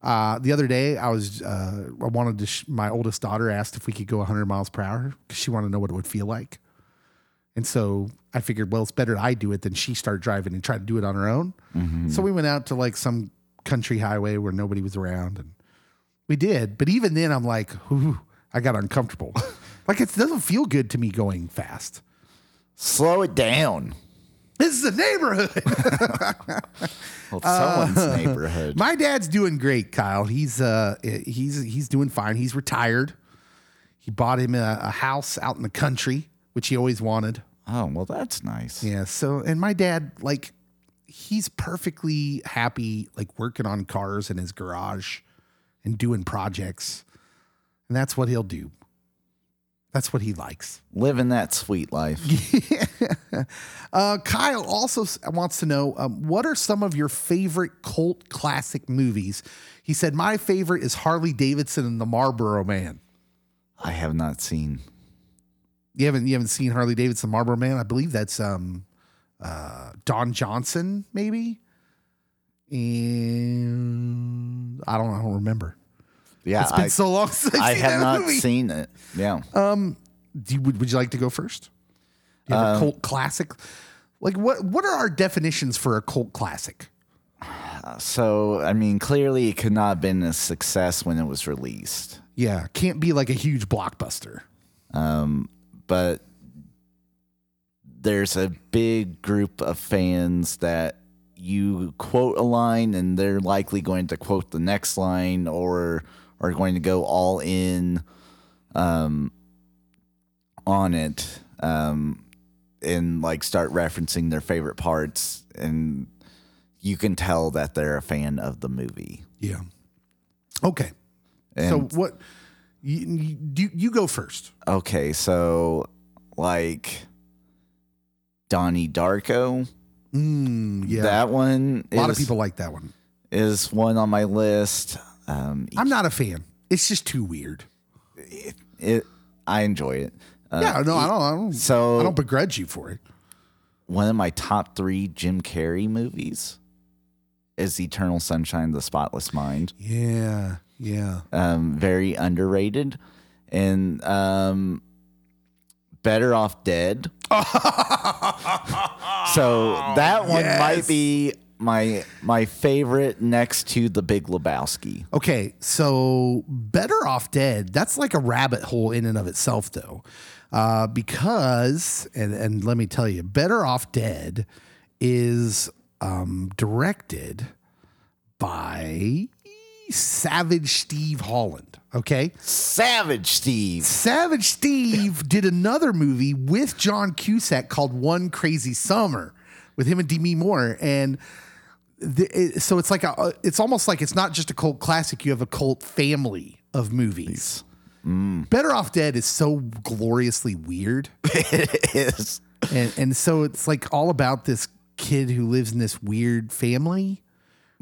Uh, the other day, I was uh, I wanted to. Sh- my oldest daughter asked if we could go 100 miles per hour because she wanted to know what it would feel like. And so I figured, well, it's better I do it than she start driving and try to do it on her own. So we went out to like some country highway where nobody was around, and we did. But even then, I'm like, Ooh, I got uncomfortable. like it doesn't feel good to me going fast. Slow it down. This is a neighborhood. Well, someone's neighborhood. My dad's doing great, Kyle. He's uh he's he's doing fine. He's retired. He bought him a, a house out in the country, which he always wanted. Oh, well, that's nice. Yeah. So, and my dad, like, he's perfectly happy, like working on cars in his garage and doing projects, and that's what he'll do. That's what he likes. Living that sweet life. Uh, Kyle also wants to know um, what are some of your favorite cult classic movies. He said, My favorite is Harley Davidson and the Marlboro Man. I have not seen. You haven't you haven't seen Harley Davidson Marlboro Man? I believe that's um uh Don Johnson, maybe. And I don't I don't remember. Yeah, It's been I, so long since I've I seen have that not movie. seen it. Yeah. Um, do you, would, would you like to go first? Do you have a um, cult classic? Like what what are our definitions for a cult classic? So, I mean, clearly it could not have been a success when it was released. Yeah, can't be like a huge blockbuster. Um, but there's a big group of fans that you quote a line and they're likely going to quote the next line or are going to go all in um, on it um, and like start referencing their favorite parts. And you can tell that they're a fan of the movie. Yeah. Okay. And so what? You, you you go first. Okay, so like Donnie Darko, Mm, yeah, that one a lot of people like that one. is one on my list. Um, I'm not a fan. It's just too weird. it, I enjoy it. Uh, yeah, no, I don't. I don't. so- I don't begrudge you for it. one of my top three Jim Carrey movies is Eternal Sunshine of the Spotless Mind. Yeah, yeah. Um, very underrated, and um, Better Off Dead. so that one might be my my favorite next to The Big Lebowski. Okay, so Better Off Dead, that's like a rabbit hole in and of itself, though. Uh, because, and, and let me tell you, Better Off Dead is um, directed by Savage Steve Holland. Okay. Savage Steve. Savage Steve did another movie with John Cusack called One Crazy Summer with him and Demi Moore. And the, it, so it's like a, uh, it's almost like it's not just a cult classic. You have a cult family of movies. Mm. Better Off Dead is so gloriously weird. it is. And, and so it's like all about this kid who lives in this weird family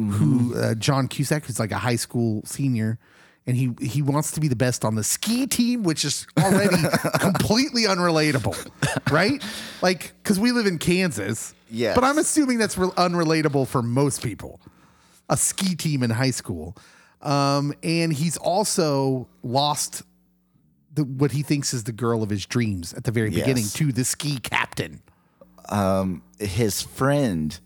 mm-hmm. who uh, John Cusack, who's like a high school senior, and he he wants to be the best on the ski team, which is already completely unrelatable, right? Like because we live in Kansas, Yes. But I'm assuming that's re- unrelatable for most people. A ski team in high school, um, and he's also lost the, what he thinks is the girl of his dreams at the very beginning Yes. to the ski captain. His friend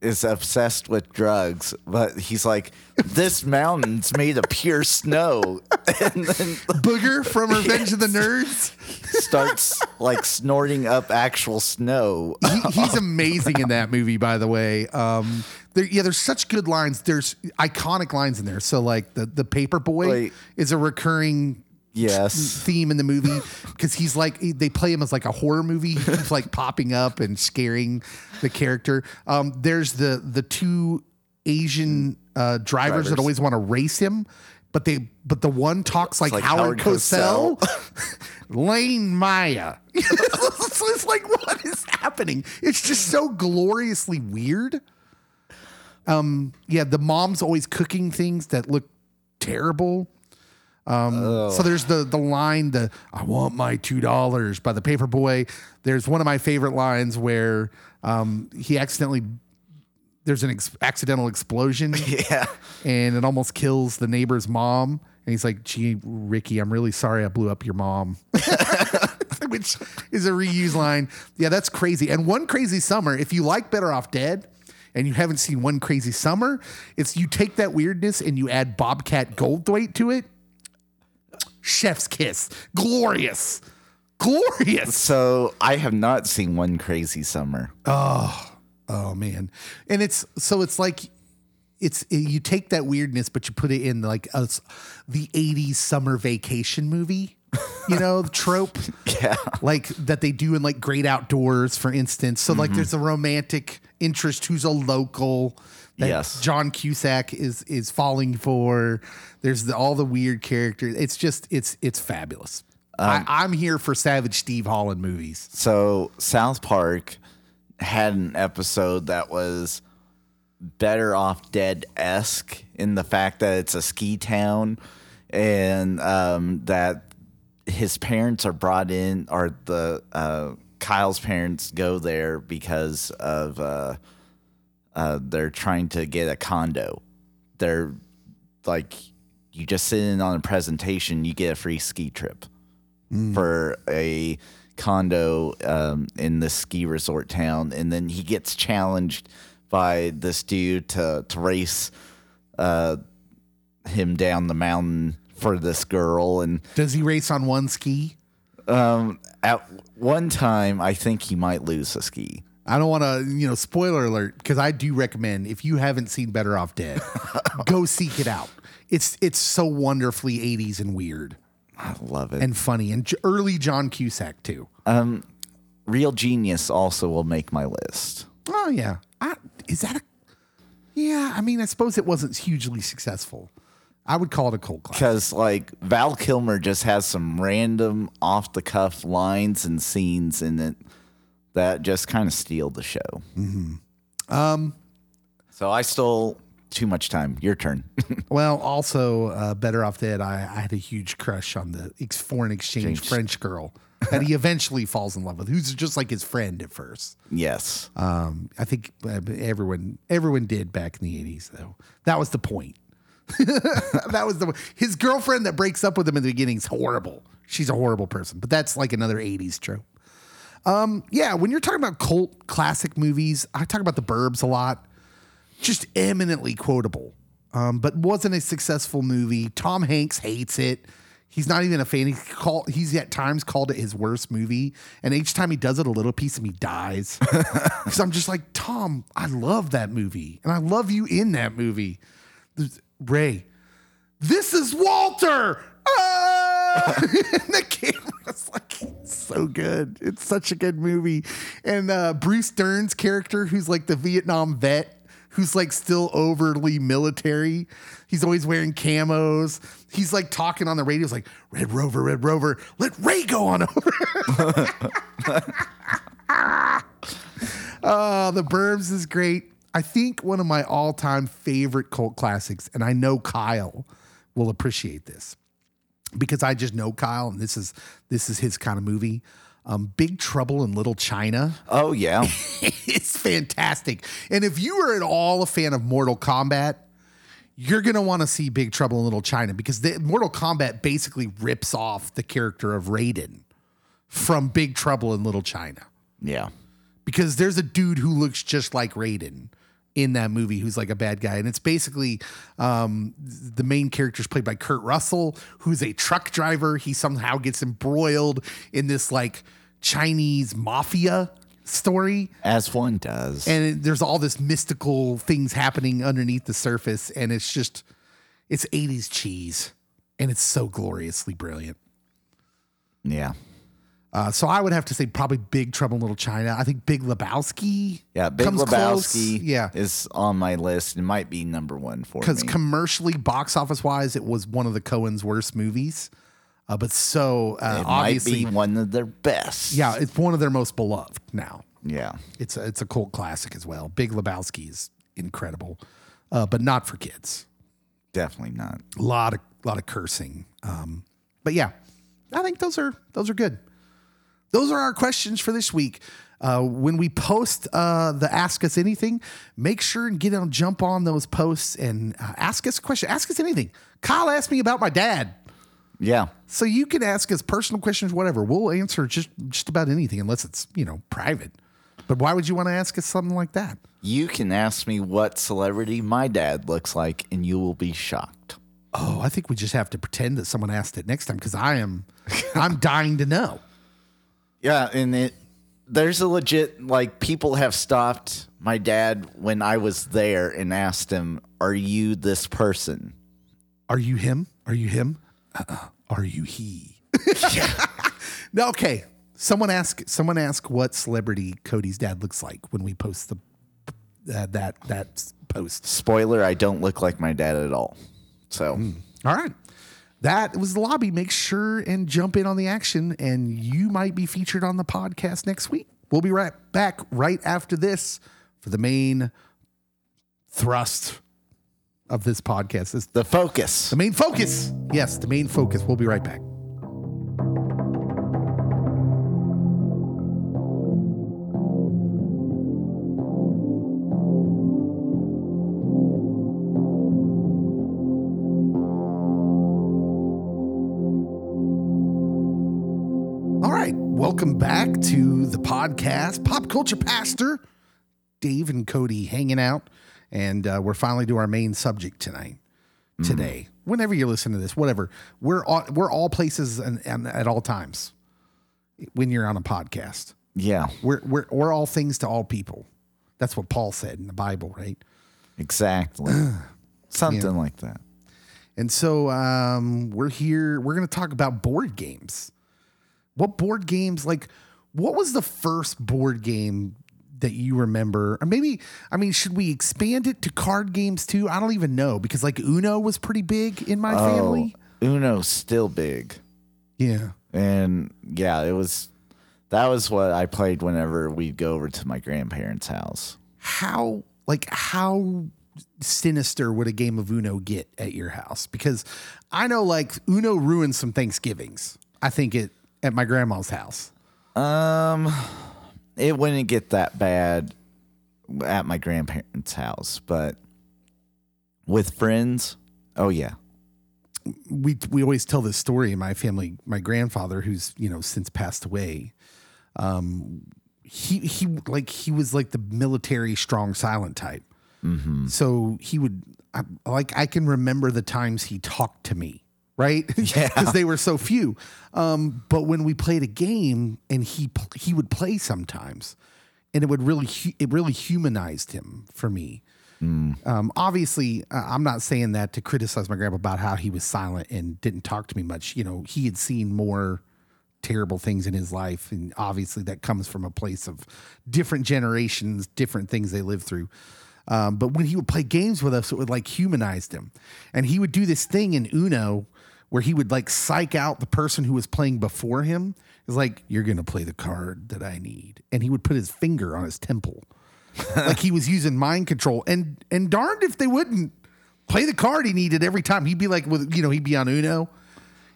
is obsessed with drugs, but he's like, "This mountain's made of pure snow," and then Booger from Revenge of the Nerds. starts like snorting up actual snow. He, he's amazing in that movie, by the way. Um, there, yeah, there's such good lines. There's iconic lines in there. So like the the paper boy Wait. is a recurring Yes. theme in the movie because he's like they play him as like a horror movie. He keeps like popping up and scaring the character. Um, there's the the two Asian uh, drivers, that always want to race him. But they, but the one talks like, like Howard, Howard Cosell, Lane Meyer. so it's like, what is happening? It's just so gloriously weird. Um, yeah, the mom's always cooking things that look terrible. Um, so there's the the line, the I want my two dollars by the paper boy. There's one of my favorite lines where um, he accidentally there's an ex- accidental explosion Yeah. and it almost kills the neighbor's mom. And he's like, gee, Ricky, I'm really sorry I blew up your mom. Which is a reuse line. Yeah, that's crazy. And One Crazy Summer, if you like Better Off Dead and you haven't seen One Crazy Summer, it's you take that weirdness and you add Bobcat Goldthwait to it. Chef's kiss. Glorious. Glorious. So I have not seen One Crazy Summer. Oh oh man, and it's so it's like it's you take that weirdness, but you put it in like a, the '80s summer vacation movie, you know, the trope, Yeah. like that they do in like Great Outdoors, for instance. So like, mm-hmm. there's a romantic interest who's a local. That Yes. John Cusack is is falling for. There's the, all the weird characters. It's just it's it's fabulous. I, I'm here for Savage Steve Holland movies. So South Park had an episode that was better off dead esque in the fact that it's a ski town and um, that his parents are brought in or the uh, Kyle's parents go there because of uh, uh, they're trying to get a condo. They're like you just sit in on a presentation, you get a free ski trip for a condo um, in the ski resort town, and then he gets challenged by this dude to to race uh, him down the mountain for this girl, and Does he race on one ski? um, at one time, I think he might lose a ski. I don't want to, you know, spoiler alert, because I do recommend if you haven't seen Better Off Dead, go seek it out. It's it's so wonderfully 80s and weird I love it. and funny and j- early John Cusack too. Um, Real Genius also will make my list. Oh yeah, I, is that a? Yeah, I mean, I suppose it wasn't hugely successful. I would call it a cult classic. Because like Val Kilmer just has some random off the cuff lines and scenes in it that just kind of steal the show. Mm-hmm. Um, so I stole too much time. Your turn. Well, also uh, Better Off Dead. I, I had a huge crush on the ex- foreign exchange. French girl that he eventually falls in love with, who's just like his friend at first. yes. Um, I think uh, everyone everyone did back in the eighties, though. That was the point. that was the his girlfriend that breaks up with him in the beginning is horrible. She's a horrible person, but that's like another eighties trope. Um, yeah, when you're talking about cult classic movies, I talk about the Burbs a lot. just eminently quotable, um, but wasn't a successful movie. Tom Hanks hates it. He's not even a fan. He call, he's at times called it his worst movie, and each time he does it, a little piece of me dies. Because I'm just like Tom. I love that movie, and I love you in that movie. There's- Ray, this is Walter. Ah! the camera's like so good. It's such a good movie. And uh, Bruce Dern's character, who's like the Vietnam vet, who's like still overly military. He's always wearing camos. He's like talking on the radio. He's like, Red Rover, Red Rover, let Ray go on over. Oh, The Burbs is great. I think one of my all time favorite cult classics, and I know Kyle will appreciate this because I just know Kyle, and this is this is his kind of movie. Um, Big Trouble in Little China. Oh yeah. it's fantastic. And if you are at all a fan of Mortal Kombat, you're gonna want to see Big Trouble in Little China because the Mortal Kombat basically rips off the character of Raiden from Big Trouble in Little China Yeah. because there's a dude who looks just like Raiden in that movie who's like a bad guy. And it's basically um, the main character is played by Kurt Russell, who's a truck driver. He somehow gets embroiled in this like Chinese mafia story. As one does. And it- there's all this mystical things happening underneath the surface. And it's just, it's 80s cheese. And it's so gloriously brilliant. yeah. Uh, so I would have to say probably Big Trouble in Little China. I think Big Lebowski. Yeah. Big comes close. Lebowski Yeah. is on my list. It might be number one for because commercially, box office wise, it was one of the Coen's worst movies. Uh, but so uh, it might obviously, be one of their best. yeah, it's one of their most beloved now. Yeah. It's a, it's a cult classic as well. Big Lebowski is incredible, uh, but not for kids. Definitely not. A lot of lot of cursing. Um, but yeah, I think those are those are good. Those are our questions for this week. Uh, when we post uh, the Ask Us Anything, make sure and get on, jump on those posts and uh, ask us a question. Ask us anything. Kyle asked me about my dad. Yeah. So you can ask us personal questions, whatever. We'll answer just just about anything, unless it's you know private. But why would you want to ask us something like that? You can ask me what celebrity my dad looks like, and you will be shocked. Oh, I think we just have to pretend that someone asked it next time because I am, I'm dying to know. Yeah, and it there's a legit like people have stopped my dad when I was there and asked him, "Are you this person?" Are you him? Are you him? Uh-uh. Are you he? no, okay. Someone ask. Someone ask what celebrity Cody's dad looks like when we post the uh, that that post. Spoiler: I don't look like my dad at all. So All right. That was the lobby. Make sure and jump in on the action, and you might be featured on the podcast next week. We'll be right back right after this for the main thrust of this podcast. This the focus. the main focus. Yes, the main focus. We'll be right back. Welcome back to the podcast, Pop Culture Pastor, Dave and Cody hanging out, and uh, we're finally to our main subject tonight. Today, whenever you listen to this, whatever, we're all, we're all places and, and at all times when you're on a podcast. Yeah, We're, we're we're all things to all people. That's what Paul said in the Bible, right? exactly. Something like that. And so um, we're here. We're going to talk about board games. What board games? Like, what was the first board game that you remember? Or maybe, I mean, should we expand it to card games too? I don't even know because like Uno was pretty big in my oh, family. Oh, Uno's still big, Yeah. and yeah, it was. That was what I played whenever we'd go over to my grandparents' house. How like how sinister would a game of Uno get at your house? Because I know like Uno ruined some Thanksgivings. I think it at my grandma's house. Um, it wouldn't get that bad at my grandparents' house, but with friends, oh yeah, we we always tell this story in my family. My grandfather, who's you know since passed away, um, he he like he was like the military strong silent type. So he would I, like I can remember the times he talked to me, right? Yeah. because they were so few. Um, but when we played a game and he he would play sometimes, and it would really it really humanized him for me. Um, obviously, uh, I'm not saying that to criticize my grandpa about how he was silent and didn't talk to me much. You know, he had seen more terrible things in his life, and obviously that comes from a place of different generations, different things they lived through. Um, but when he would play games with us, it would like humanize him, and he would do this thing in Uno where he would like psych out the person who was playing before him. It's like you're gonna play the card that I need, and he would put his finger on his temple. Like he was using mind control. And and darned if they wouldn't play the card he needed every time. He'd be like with you know he'd be on uno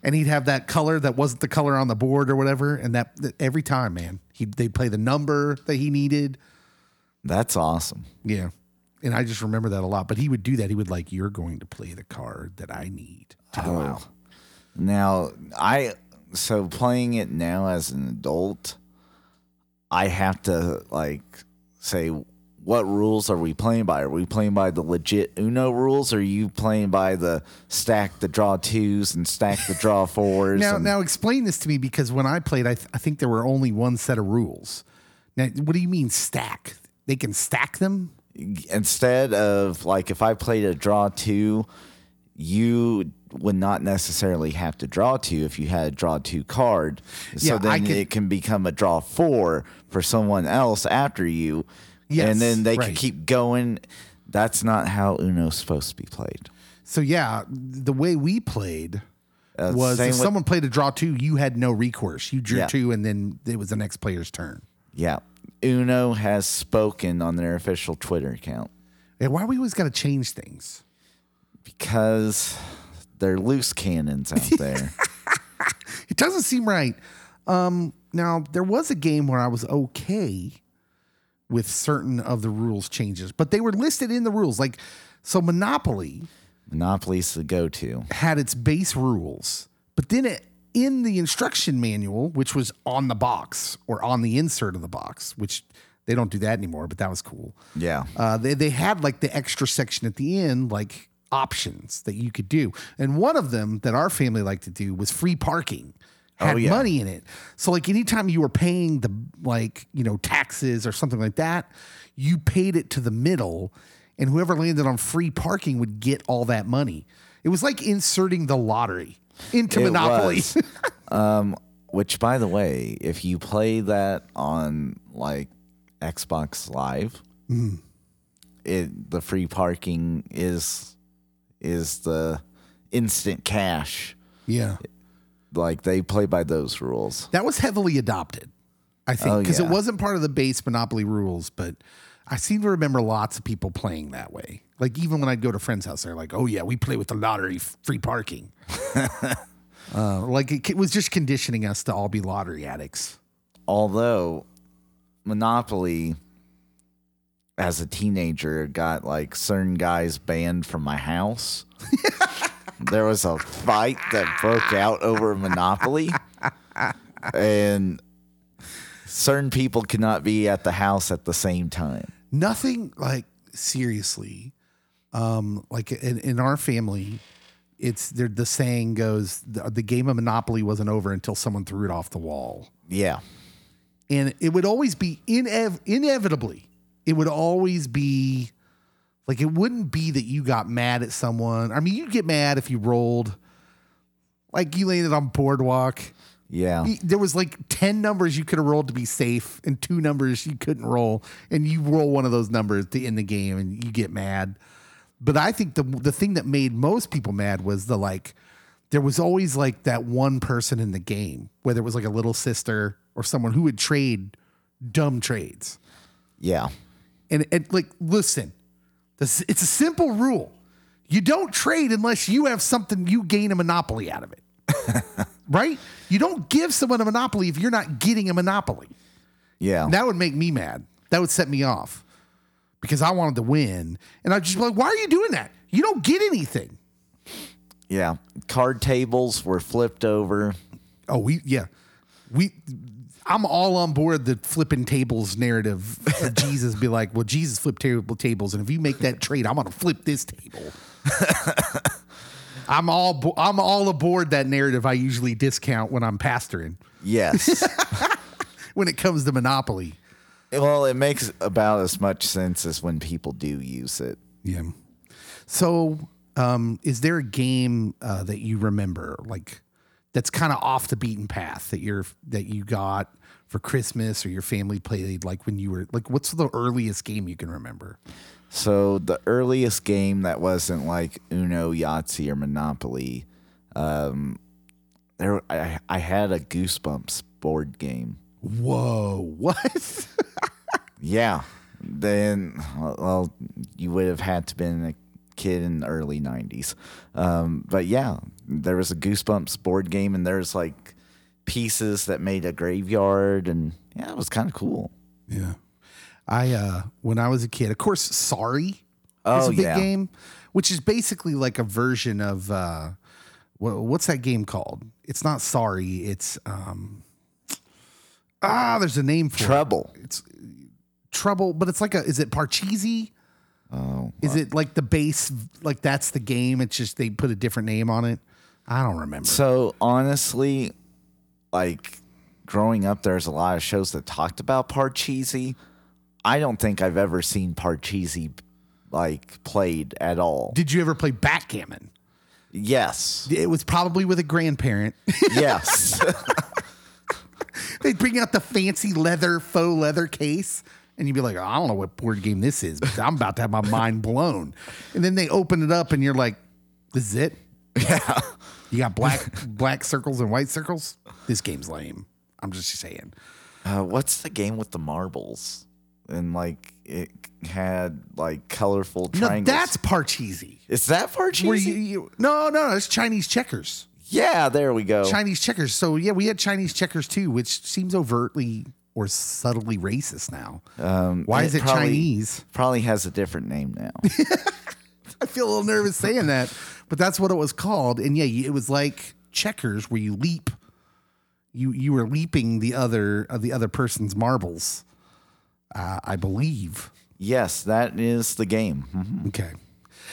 and he'd have that color that wasn't the color on the board or whatever. And that, that every time man he they'd play the number that he needed. That's awesome. yeah. And i just remember that a lot. But he would do that. He would like you're going to play the card that i need to go Oh. out Now, I so playing it now as an adult, I have to like say what rules are we playing by? Are we playing by the legit Uno rules? Or are you playing by the stack the draw twos and stack the draw fours? now and- now explain this to me because when i played I, th- I think there were only one set of rules now what do you mean stack they can stack them instead of like if I played a draw two, you would not necessarily have to draw two if you had a draw two card. Yeah, So I then could- it can become a draw four for someone else after you. Yes, and then they right. can keep going. That's not how Uno's supposed to be played. So yeah, the way we played Uh, was if with- someone played a draw two, you had no recourse. You drew Yeah. two, and then it was the next player's turn. Yeah. Uno has spoken on their official Twitter account And why are we always got to change things? because they're loose cannons out there. It doesn't seem right. Um, now there was a game where I was okay with certain of the rules changes, but they were listed in the rules. Like so, Monopoly Monopoly's the go to. had its base rules, but then it in the instruction manual, which was on the box or on the insert of the box, which they don't do that anymore, but that was cool. Yeah. Uh, they they had like the extra section at the end, like options that you could do, and one of them that our family liked to do was free parking. Had Oh, yeah. money in it, so like anytime you were paying the like you know taxes or something like that, you paid it to the middle, and whoever landed on free parking would get all that money. It was like inserting the lottery into It Monopoly. um, which, by the way, if you play that on like Xbox Live, Mm-hmm. it the free parking is is the instant cash. yeah. Like they play by those rules. That was heavily adopted, I think, Oh, because yeah. it wasn't part of the base Monopoly rules. But I seem to remember lots of people playing that way. Like even when I'd go to friends' house, they're like, "Oh yeah, we play with the lottery, free parking." uh, like it, it was just conditioning us to all be lottery addicts. Although Monopoly, as a teenager, got like certain guys banned from my house. there was a fight that broke out over Monopoly, and certain people could not be at the house at the same time. Nothing like seriously. Um, like in, in our family, it's there. The saying goes, the, "The game of Monopoly wasn't over until someone threw it off the wall." Yeah, and it would always be inev- inevitably it would always be like it wouldn't be that you got mad at someone. I mean you'd get mad if you rolled like you landed on boardwalk. Yeah, there was like 10 numbers you could have rolled to be safe and two numbers you couldn't roll. And you roll one of those numbers to end the game and you get mad. But i think the the thing that made most people mad was the like there was always like that one person in the game whether it was like a little sister or someone who would trade dumb trades. Yeah. And, and like listen this, it's a simple rule. You don't trade unless you have something you gain a monopoly out of it. Right? You don't give someone a monopoly if you're not getting a monopoly. Yeah. that would make me mad. That would set me off because i wanted to win. And i'd just be like why are you doing that? You don't get anything. Yeah. Card tables were flipped over. oh we yeah we I'm all on board the flipping tables narrative Jesus be like, well, Jesus flipped table tables, and if you make that trade, I'm gonna flip this table. I'm all bo- I'm all aboard that narrative. I usually discount when I'm pastoring Yes. when it comes to Monopoly. well, it makes about as much sense as when people do use it. Yeah. So, um, is there a game uh, that you remember, like that's kind of off the beaten path that you're that you got for Christmas or your family played, like when you were like, what's the earliest game you can remember? So the earliest game that wasn't like Uno, Yahtzee, or Monopoly, um, there I, I had a Goosebumps board game. Whoa, what? Yeah. Then, well, you would have had to been a kid in the early '90s. Um, but yeah, there was a Goosebumps board game, and there's like pieces that made a graveyard, and yeah, it was kind of cool. yeah. I uh when I was a kid, of course, Sorry is Oh, a big yeah. game, which is basically like a version of uh what's that game called? It's not Sorry, it's um ah, there's a name for it. Trouble. It's trouble, but it's like a is it Parcheesi? Oh, Is it like the base like that's the game? It's just they put a different name on it. I don't remember. So honestly, like growing up, there's a lot of shows that talked about Parcheesi. I don't think I've ever seen Parcheesi like played at all. Did you ever play backgammon? Yes, It was probably with a grandparent. yes, They'd bring out the fancy leather, faux leather case, and you'd be like, I don't know what board game this is, but I'm about to have my mind blown. And then they open it up, and you're like, This is it? yeah. You got black black circles and white circles? This game's lame. I'm just saying. Uh, what's the game with the marbles? And like it had like colorful No, triangles. that's Parcheesi. is that Parcheesi? You, you no, no, no, it's Chinese checkers. yeah, there we go. Chinese checkers. So yeah, we had Chinese checkers too, which seems overtly or subtly racist now. Um, Why is it probably- Chinese? Probably has a different name now. I feel a little nervous saying that, but that's what it was called. And yeah, it was like checkers where you leap. You you were leaping the other of the other person's marbles. Uh, I believe. yes, that is the game. Mhm. Okay.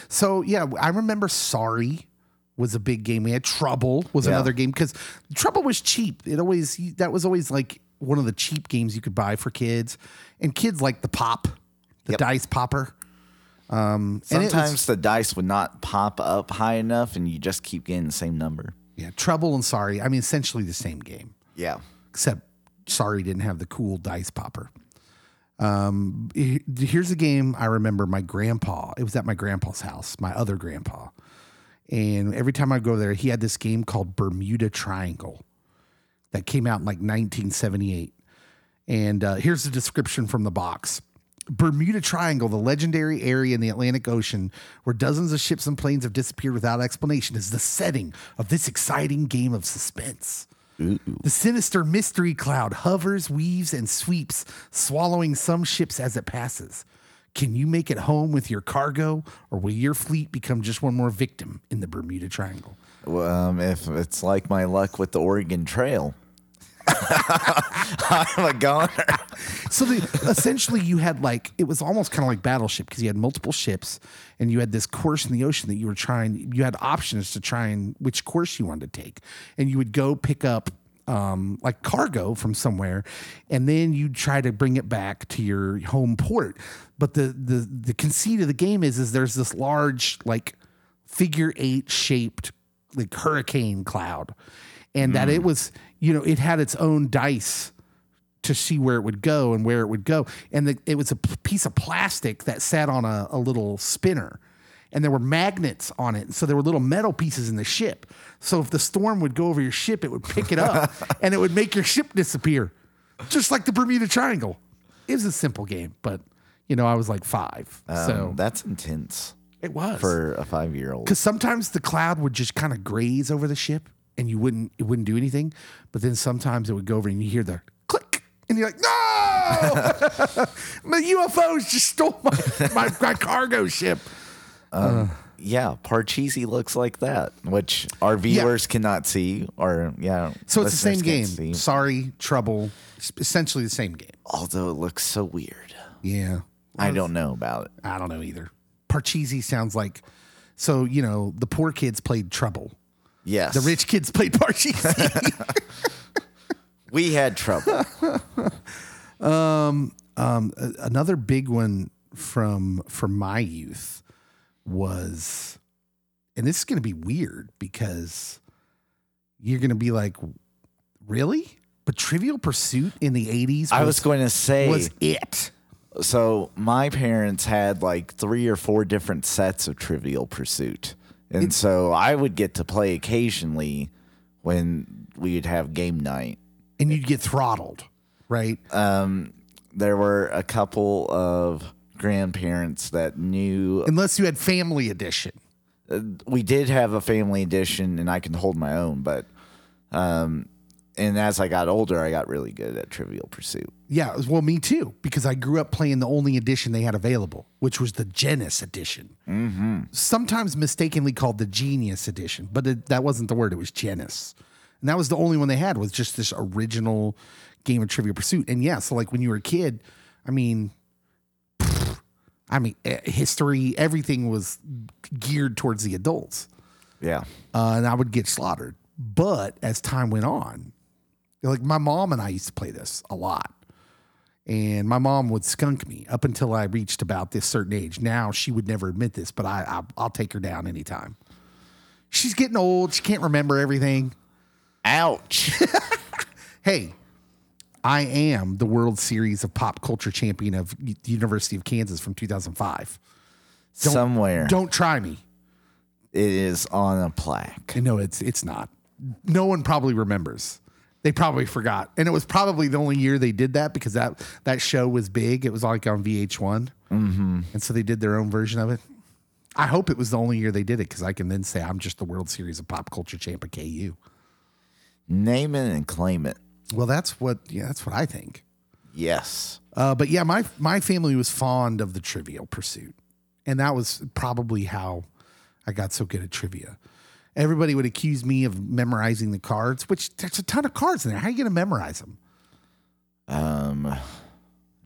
So yeah, I remember Sorry was a big game. We had Trouble was Yeah. another game because Trouble was cheap. It always that was always like one of the cheap games you could buy for kids, and kids like the pop, the Yep. dice popper. Um, it was- Sometimes the dice would not pop up high enough, and you just keep getting the same number. yeah, Trouble and Sorry. I mean, essentially the same game. Yeah. except sorry didn't have the cool dice popper. Um, here's a game I remember my grandpa. It was at my grandpa's house, my other grandpa, and every time I go there, he had this game called Bermuda Triangle that came out in like 1978. And uh, here's the description from the box. Bermuda Triangle, the legendary area in the Atlantic Ocean where dozens of ships and planes have disappeared without explanation, is the setting of this exciting game of suspense. The sinister mystery cloud hovers, weaves, and sweeps, swallowing some ships as it passes. Can you make it home with your cargo, or will your fleet become just one more victim in the Bermuda Triangle? Um, if it's like my luck with the Oregon Trail, I'm a goner. So the, essentially, you had like it was almost kind of like Battleship because you had multiple ships, and you had this course in the ocean that you were trying. You had options to try and which course you wanted to take, and you would go pick up um, like cargo from somewhere, and then you try to bring it back to your home port. But the the the conceit of the game is is there's this large like figure eight shaped like hurricane cloud, and that it was you know it had its own dice to see where it would go and where it would go. And the, it was a p- piece of plastic that sat on a, a little spinner. And there were magnets on it. So there were little metal pieces in the ship. So if the storm would go over your ship, it would pick it up and it would make your ship disappear, just like the Bermuda Triangle. It was a simple game, but you know, I was like five. so Um, that's intense it was. for a five year old. Because sometimes the cloud would just kind of graze over the ship, and you wouldn't it wouldn't do anything. But then sometimes it would go over, and you hear the click, and you're like, "No, my UFOs just stole my my, my cargo ship." Uh, yeah, Parcheesi looks like that, which our viewers cannot see, or yeah. So it's the same game. see. Sorry, trouble. It's essentially the same game. Although it looks so weird. Yeah. I don't know about it. I don't know either. Parcheesi sounds like so, you know, the poor kids played trouble. Yes, The rich kids played Parcheesi. We had trouble. Um, um, another big one from from my youth was and this is going to be weird because you're going to be like really? But Trivial Pursuit in the 80s I was going to say was it. So. My parents had like three or four different sets of Trivial Pursuit, and so I would get to play occasionally when we'd have game night. And you'd get throttled, right? There were a couple of grandparents that knew Unless you had Family Edition. we did have a family edition and I can hold my own, but um and as I got older I got really good at Trivial Pursuit. Yeah, well, me too, because I grew up playing the only edition they had available, which was the Genus edition. Mm-hmm. Sometimes mistakenly called the Genius edition, but it, that wasn't the word; it was Genus, and that was the only one they had was just this original game of Trivial Pursuit. And yeah, so like when you were a kid, I mean, I mean, eh, history, everything was geared towards the adults Yeah. uh, and I would get slaughtered. But as time went on, like my mom and I used to play this a lot. And my mom would skunk me up until I reached about this certain age. Now she would never admit this, but I, I I'll take her down anytime. She's getting old. She can't remember everything. Ouch. Hey, I am the World Series of Pop Culture Champion of the University of Kansas from 2005. Don't- Somewhere Don't try me. it is on a plaque. No, it's it's not. No one probably remembers. They probably forgot, and it was probably the only year they did that because that that show was big. It was like on VH1, mm-hmm. and so they did their own version of it. I hope it was the only year they did it because I can then say I'm just the World Series of Pop Culture champ at KU. Name it and claim it. Well, that's what yeah, that's what I think. Yes. Uh, but yeah, my my family was fond of the Trivial Pursuit, and that was probably how I got so good at trivia. Everybody would accuse me of memorizing the cards, which there's a ton of cards in there. How are you going to memorize them? Um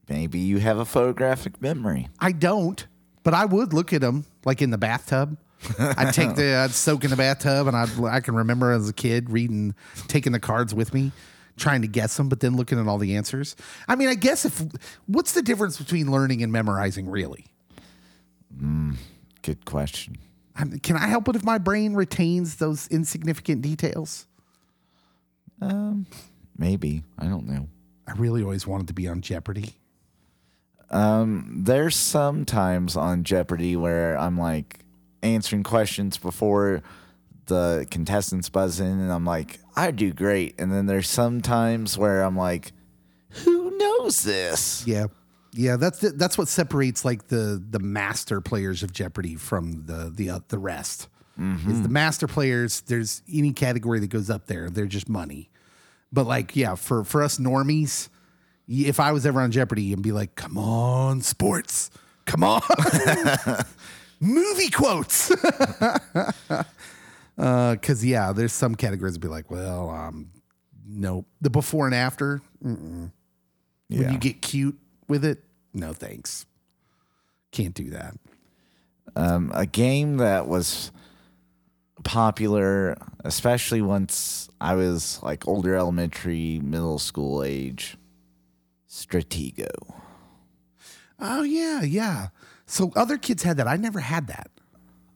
maybe you have a photographic memory. I don't, but I would look at them like in the bathtub. I'd take the, I'd soak in the bathtub, and I'd, I can remember as a kid reading, taking the cards with me, trying to guess them, but then looking at all the answers. I mean, I guess if, what's the difference between learning and memorizing, really? Good question. I mean, can I help it if my brain retains those insignificant details? Um, maybe. I don't know. I really always wanted to be on Jeopardy. Um, there's some times on Jeopardy where I'm like answering questions before the contestants buzz in, and I'm like, I do great. And then there's some times where I'm like, who knows this? Yeah, yeah. That's the, that's what separates like the the master players of Jeopardy from the the uh, the rest. Is the master players? There's any category that goes up there, they're just money. But like, yeah, for for us normies, if I was ever on Jeopardy and be like, "Come on, sports, come on." Movie quotes. Because, yeah, there's some categories that be like, well, um, nope. The before and after, when Yeah. you get cute with it, no thanks. Can't do that. Um, a game that was popular, especially once I was like older elementary, middle school age, Stratego. Oh yeah, yeah. So other kids had that. I never had that.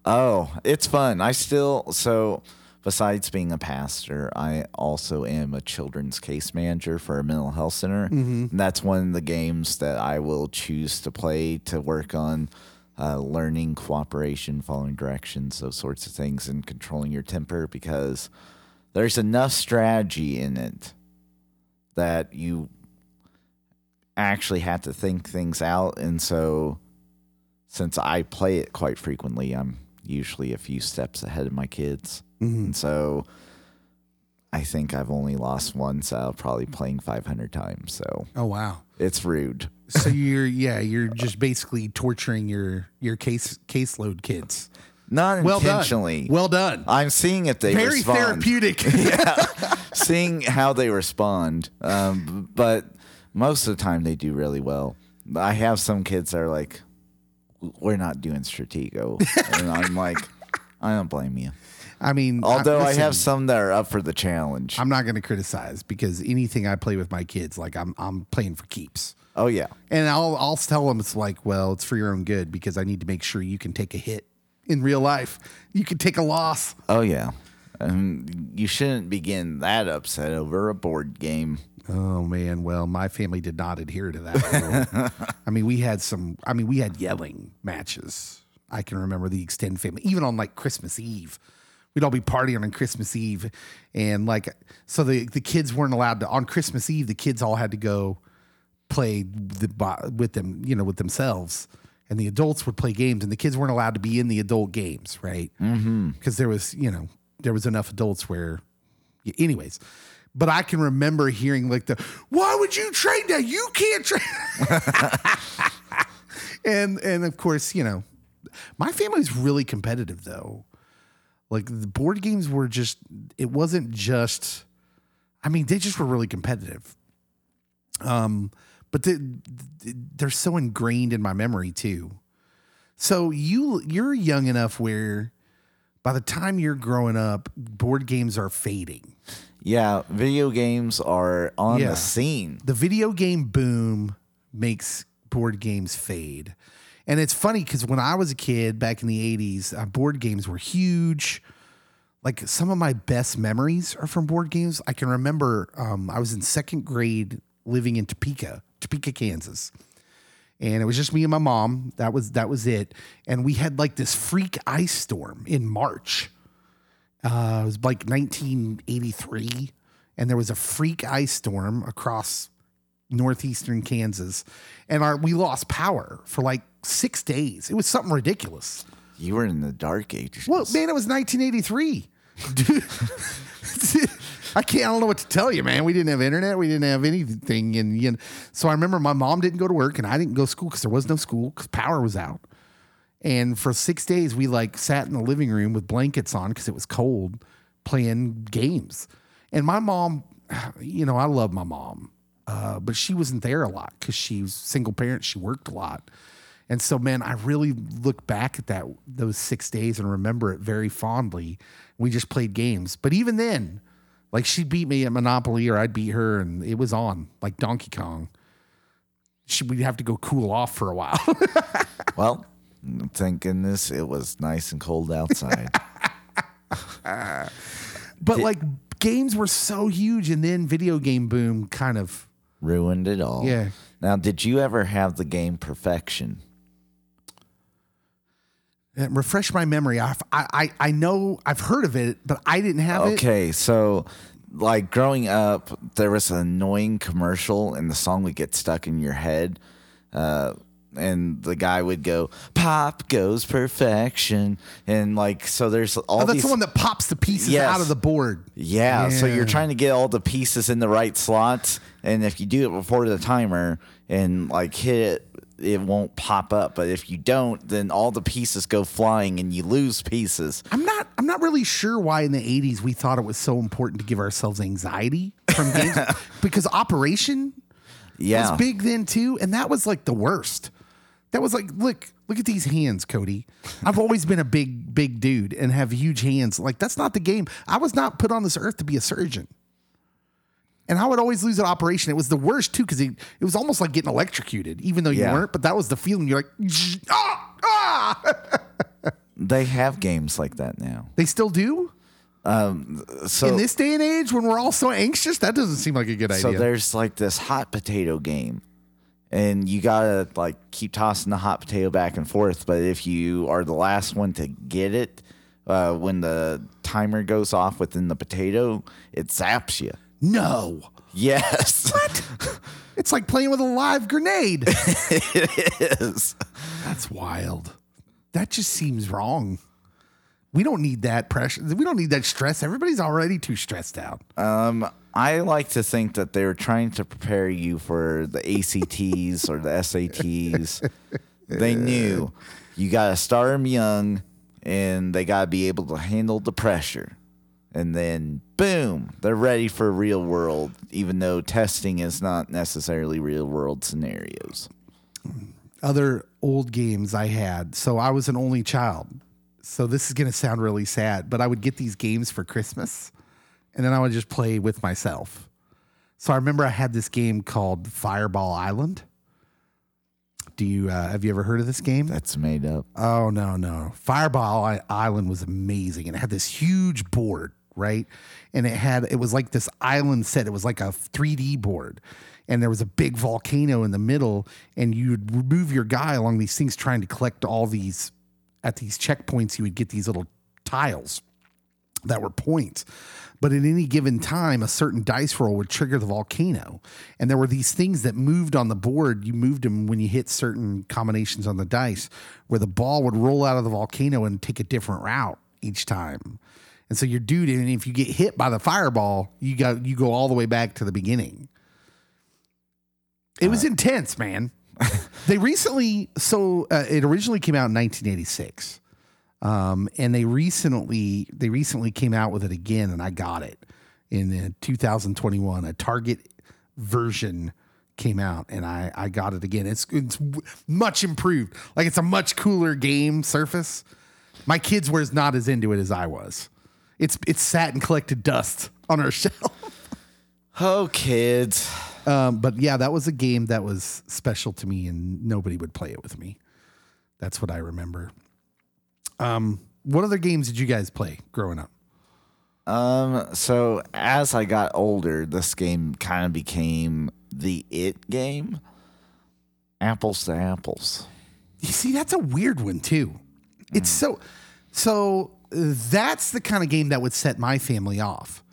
Oh, it's fun. I still so besides being a pastor, I also am a children's case manager for a mental health center. And that's one of the games that I will choose to play to work on uh, learning cooperation, following directions, those sorts of things, and controlling your temper because there's enough strategy in it that you actually have to think things out. And so since I play it quite frequently, I'm usually a few steps ahead of my kids. And so I think I've only lost once out of probably playing 500 times. So Oh wow. it's rude. So you're yeah, you're just basically torturing your your case caseload kids. Not Well done. intentionally. Well done. I'm seeing if they Very respond. therapeutic. Yeah, seeing how they respond. Um, but most of the time they do really well. I have some kids that are like, "We're not doing Stratego," and I'm like, "I don't blame you." I mean, Although I listen, have some that are up for the challenge. I'm not going to criticize because anything I play with my kids, like I'm, I'm playing for keeps. oh yeah, And I'll I'll tell them it's like, well, it's for your own good because I need to make sure you can take a hit in real life. You can take a loss. oh yeah. Um, you shouldn't begin that upset over a board game. Oh man, well, my family did not adhere to that. I mean, we had some. I mean, we had yelling matches. I can remember the extended family, even on like Christmas Eve. We'd all be partying on Christmas Eve, and like, so the the kids weren't allowed to on Christmas Eve. The kids all had to go play the, with them, you know, with themselves, and the adults would play games, and the kids weren't allowed to be in the adult games, right? Mm-hmm. Because there was, you know, there was enough adults where, anyways. But I can remember hearing like the, "Why would you trade that? You can't trade." and and of course, you know, my family's really competitive though. Like the board games were just, it wasn't just. I mean, they just were really competitive. Um, but they, they're so ingrained in my memory too. So you you're young enough where by the time you're growing up, board games are fading. Yeah, video games are on Yeah. the scene. The video game boom makes board games fade. And it's funny because when I was a kid back in the 80s, uh, board games were huge. Like some of my best memories are from board games. I can remember um, I was in second grade living in Topeka, Topeka, Kansas. And it was just me and my mom. That was that was it. And we had like this freak ice storm in March. Uh, it was like 1983, and there was a freak ice storm across northeastern Kansas, and our we lost power for like six days. It was something ridiculous. You were in the dark ages. Well, man, it was 1983. Dude, I can't. I don't know what to tell you, man. We didn't have internet. We didn't have anything, and you know, so I remember my mom didn't go to work, and I didn't go to school because there was no school because power was out. And for six days, we like sat in the living room with blankets on because it was cold, playing games. And my mom, you know, I love my mom, uh, but she wasn't there a lot because she was single parent. She worked a lot. And so, man, I really look back at that those six days and remember it very fondly. We just played games, but even then, like she beat me at Monopoly or I'd beat her, and it was on like Donkey Kong. She, we'd have to go cool off for a while. Well, thank goodness it was nice and cold outside. but like games were so huge, and then video game boom kind of. Ruined it all. Yeah. Now, did you ever have the game Perfection? uh, Refresh my memory. I, I I know I've heard of it, but I didn't have it. Okay, so like growing up, there was an annoying commercial, and the song would get stuck in your head. Uh, and the guy would go, "Pop goes perfection," and like so. There's all Oh, that's these. the one that pops the pieces Yes. out of the board. yeah, so you're trying to get all the pieces in the right slots, and if you do it before the timer and like hit it, it won't pop up. But if you don't, then all the pieces go flying, and you lose pieces. I'm not I'm not really sure why in the 80s we thought it was so important to give ourselves anxiety from games because Operation Yeah, was big then too, and that was like the worst. That was like, look, look at these hands, Cody. I've always been a big, big dude and have huge hands. Like that's not the game. I was not put on this earth to be a surgeon. And I would always lose an operation. It was the worst too, because it, it was almost like getting electrocuted, even though you Yeah. weren't. But that was the feeling. You're like, ah, ah. they have games like that now. They still do So in this day and age when we're all so anxious. That doesn't seem like a good idea. So there's like this hot potato game, and you gotta like keep tossing the hot potato back and forth. But if you are the last one to get it, uh, when the timer goes off within the potato, it zaps you. no, Yes, What? it's like playing with a live grenade. it is. That's wild. That just seems wrong. We don't need that pressure. We don't need that stress. Everybody's already too stressed out. Um, I like to think that they were trying to prepare you for the ACTs or the SATs. They knew you got to start them young and they got to be able to handle the pressure. And then, boom, they're ready for real world, even though testing is not necessarily real world scenarios. Other old games I had. So I was an only child. So this is going to sound really sad, but I would get these games for Christmas and then I would just play with myself. So I remember I had this game called Fireball Island. Do you uh, have you ever heard of this game? That's made up. Oh no, no. Fireball Island was amazing and it had this huge board, right? And it had it was like this island set. It was like a 3D board. And there was a big volcano in the middle and you'd move your guy along these things trying to collect all these at these checkpoints you would get these little tiles that were points. But at any given time, a certain dice roll would trigger the volcano. And there were these things that moved on the board. You moved them when you hit certain combinations on the dice, where the ball would roll out of the volcano and take a different route each time. And so your dude, and if you get hit by the fireball, you got you go all the way back to the beginning. It was intense, man. they recently, so uh, it originally came out in 1986 um, and they recently they recently came out with it again, and I got it in uh, 2021. A Target version came out, and I I got it again. It's it's much improved. Like it's a much cooler game surface. My kids were not as into it as I was. It's it's sat and collected dust on our shelf. Oh, kids. Um, but yeah, that was a game that was special to me, and nobody would play it with me. That's what I remember. Um, what other games did you guys play growing up? Um, so as I got older, this game kind of became the it game. Apples to apples. You see, that's a weird one too. It's so so uh, that's the kind of game that would set my family off.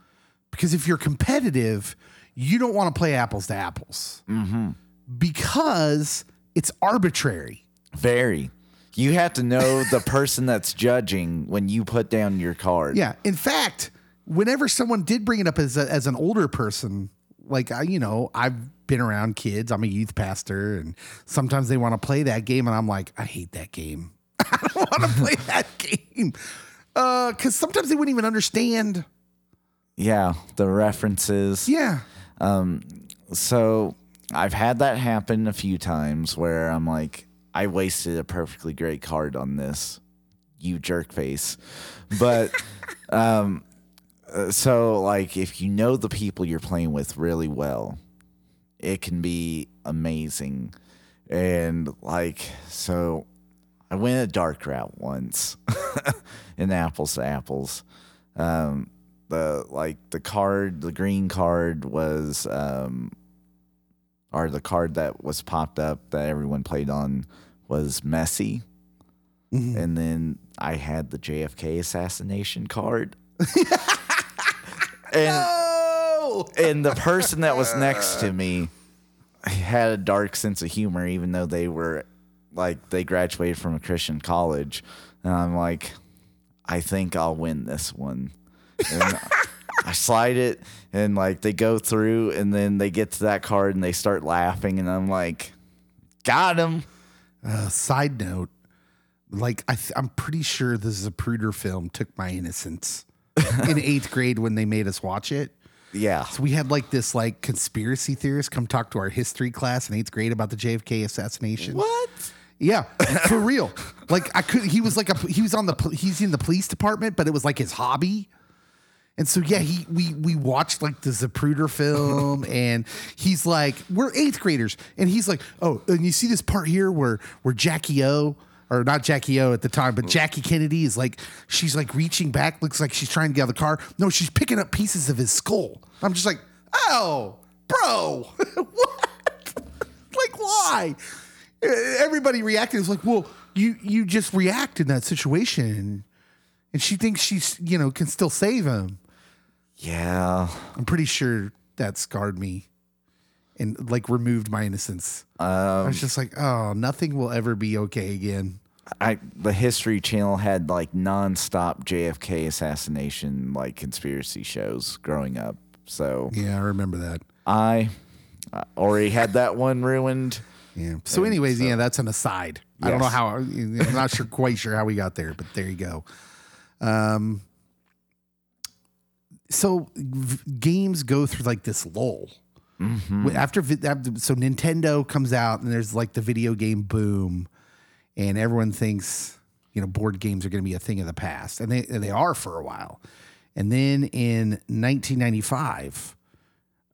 Because if you're competitive, you don't want to play apples to apples. Because it's arbitrary. Very. You have to know the person that's judging when you put down your card. Yeah. In fact, whenever someone did bring it up as a, as an older person, like I, you know, I've been around kids. I'm a youth pastor, and sometimes they want to play that game, and I'm like, I hate that game. I don't want to play that game because sometimes they wouldn't even understand. Yeah, the references. Yeah. Um. So I've had that happen a few times where I'm like, I wasted a perfectly great card on this, you jerk face. But um, uh, so like if you know the people you're playing with really well, it can be amazing. And like so I went a dark route once in apples to apples. Um the like the card, the green card was um or the card that was popped up that everyone played on was Messi. Mm-hmm. And then I had the JFK assassination card. and Oh. and the person that was next to me had a dark sense of humor even though they were like they graduated from a Christian college. And I'm like, I think I'll win this one. And I slide it and like they go through and then they get to that card and they start laughing and I'm like, got him. Uh, side note, like I th- I'm pretty sure the Zapruder film took my innocence in eighth grade when they made us watch it. Yeah. So we had like this like conspiracy theorist come talk to our history class in eighth grade about the JFK assassination. What? Yeah, for real. Like I could. He was like a. He was on the. He's in the police department, but it was like his hobby. And so yeah, he we we watched like the Zapruder film, and he's like, we're eighth graders, and he's like, oh, and you see this part here where where Jackie O. Or not Jackie O at the time, but oh. Jackie Kennedy is like she's like reaching back, looks like she's trying to get out of the car. No, she's picking up pieces of his skull. I'm just like, oh, bro, what? like why? everybody reacted. It's like, well, you you just react in that situation, and she thinks she's you know can still save him. Yeah. I'm pretty sure that scarred me, and like removed my innocence. I was just like, oh, nothing will ever be okay again. I the History Channel had like nonstop JFK assassination like conspiracy shows growing up. So Yeah, I remember that. I uh, already had that one ruined. Yeah. So, anyways, yeah, that's an aside. I don't know how. I'm not sure, quite sure how we got there, but there you go. Um, so v- games go through like this lull. Wh- After, after so Nintendo comes out and there's like the video game boom, and everyone thinks you know board games are going to be a thing of the past, and they and they are for a while. And then in 1995,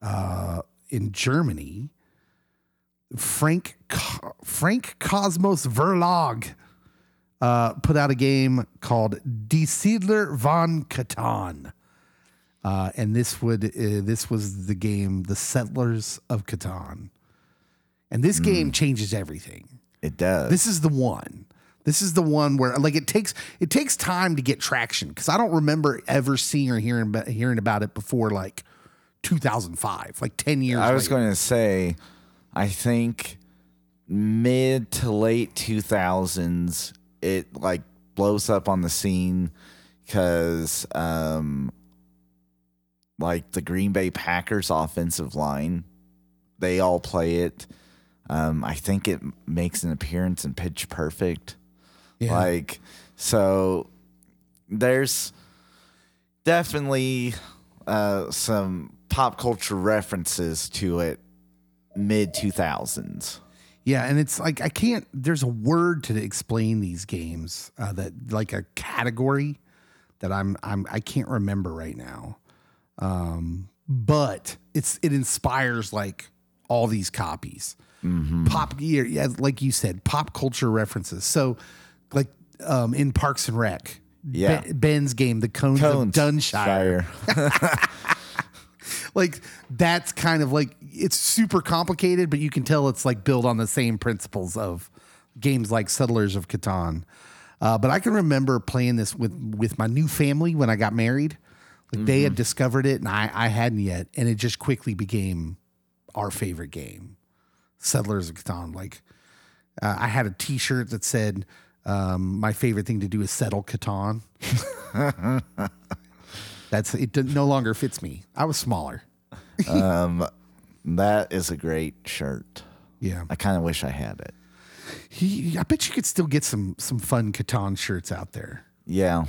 uh, in Germany, Frank Co- Franckh-Kosmos Verlag uh, put out a game called Die Siedler von Catan. Uh, and this would uh, this was the game The Settlers of Catan. And this game changes everything. It does. This is the one. This is the one where like it takes it takes time to get traction because I don't remember ever seeing or hearing about, hearing about it before like 2005, like 10 years. I was later. going to say, I think mid to late 2000s, it like blows up on the scene because, um, like the Green Bay Packers offensive line, they all play it. Um, I think it makes an appearance in Pitch Perfect. Yeah. Like, so there's definitely uh, some pop culture references to it mid 2000s. Yeah, and it's like I can't. There's a word to explain these games uh, that like a category that I'm I'm I can't remember right now. Um, but it's it inspires like all these copies. Pop, gear, yeah, like you said, pop culture references. So, like um, in Parks and Rec, Yeah. Ben- Ben's game, the Cones, Cones, of Dunshire like that's kind of like it's super complicated, but you can tell it's like built on the same principles of games like Settlers of Catan. Uh, but I can remember playing this with with my new family when I got married. Like they had discovered it and I I hadn't yet, and it just quickly became our favorite game, Settlers of Catan. Like uh, I had a T-shirt that said. Um, my favorite thing to do is settle Catan. That's it. No longer fits me. I was smaller. um, that is a great shirt. Yeah, I kind of wish I had it. he, I bet you could still get some some fun Catan shirts out there. Yeah.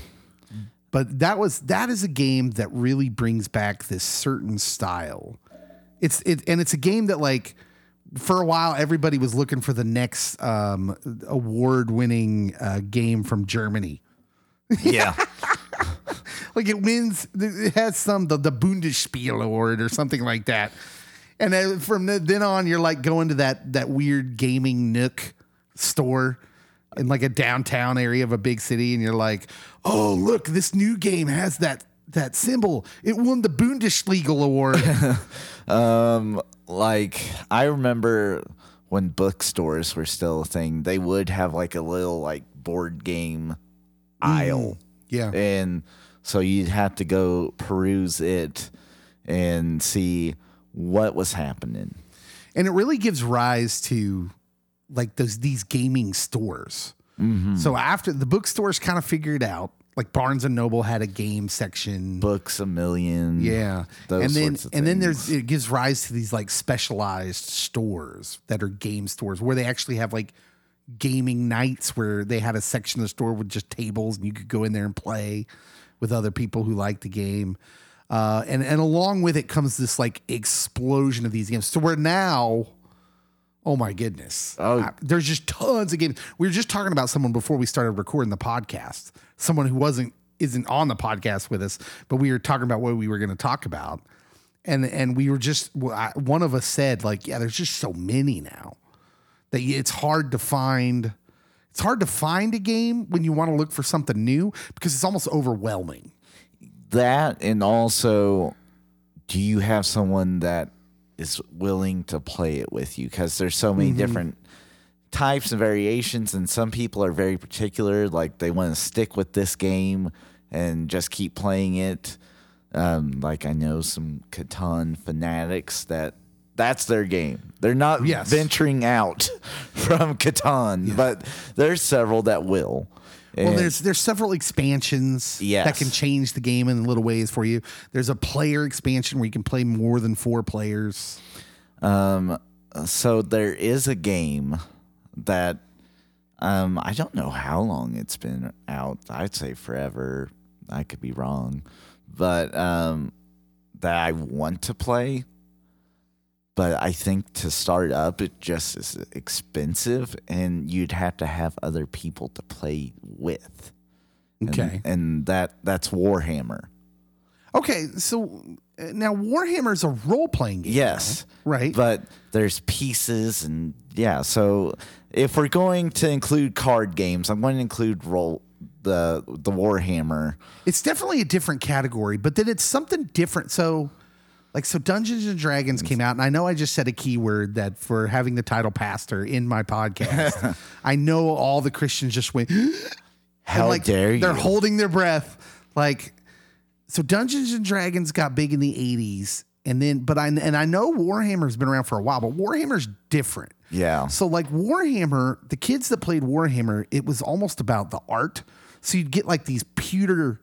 But that was that is a game that really brings back this certain style. It's it and it's a game that like for a while everybody was looking for the next um, award winning uh, game from Germany. Yeah. like it wins it has some the, the Bundesspiel award or something like that. And then from then on you're like going to that that weird gaming nook store in like a downtown area of a big city and you're like, "Oh, look, this new game has that that symbol. It won the Bundesliga award." Um, like I remember when bookstores were still a thing, they would have like a little like board game aisle. yeah. And so you'd have to go peruse it and see what was happening. and it really gives rise to like those these gaming stores. So after the bookstores kind of figured out, like Barnes and Noble had a game section. Books a million. Yeah, and then and then there's it gives rise to these like specialized stores that are game stores where they actually have like gaming nights where they had a section of the store with just tables and you could go in there and play with other people who like the game. Uh, and and along with it comes this like explosion of these games. So we're now, oh my goodness, Oh. Uh, there's just tons of games. We were just talking about someone before we started recording the podcast. Someone who wasn't isn't on the podcast with us, but we were talking about what we were going to talk about, and and we were just I- one of us said like, yeah, there's just so many now that it's hard to find. It's hard to find a game when you want to look for something new because it's almost overwhelming. that and also do you have someone that is willing to play it with you because there's so many different types and variations and some people are very particular like they want to stick with this game and just keep playing it. Um, like i know some catan fanatics that that's their game. They're not Yes. venturing out from catan but there's several that will Well, And- there's there's several expansions Yes. that can change the game in little ways for you. There's a player expansion where you can play more than four players. Um, so there is a game that Um, I don't know how long it's been out. I'd say forever. I could be wrong, but um, that I want to play. But I think to start up, it just is expensive, and you'd have to have other people to play with. Okay. and that that's Warhammer. Okay, so uh, now Warhammer is a role playing game. Yes. Right. But there's pieces and yeah, so if we're going to include card games, I'm going to include roll the the Warhammer. It's definitely a different category, but then it's something different. So, like, so Dungeons and Dragons came out, and I know I just said a keyword that for having the title pastor in my podcast, I know all the Christians just went, How like, dare you? They're holding their breath. Like, so Dungeons and Dragons got big in the 80s. And then, but I, and I know Warhammer's been around for a while, but Warhammer's different. Yeah. So like Warhammer, the kids that played Warhammer, it was almost about the art. So you'd get like these pewter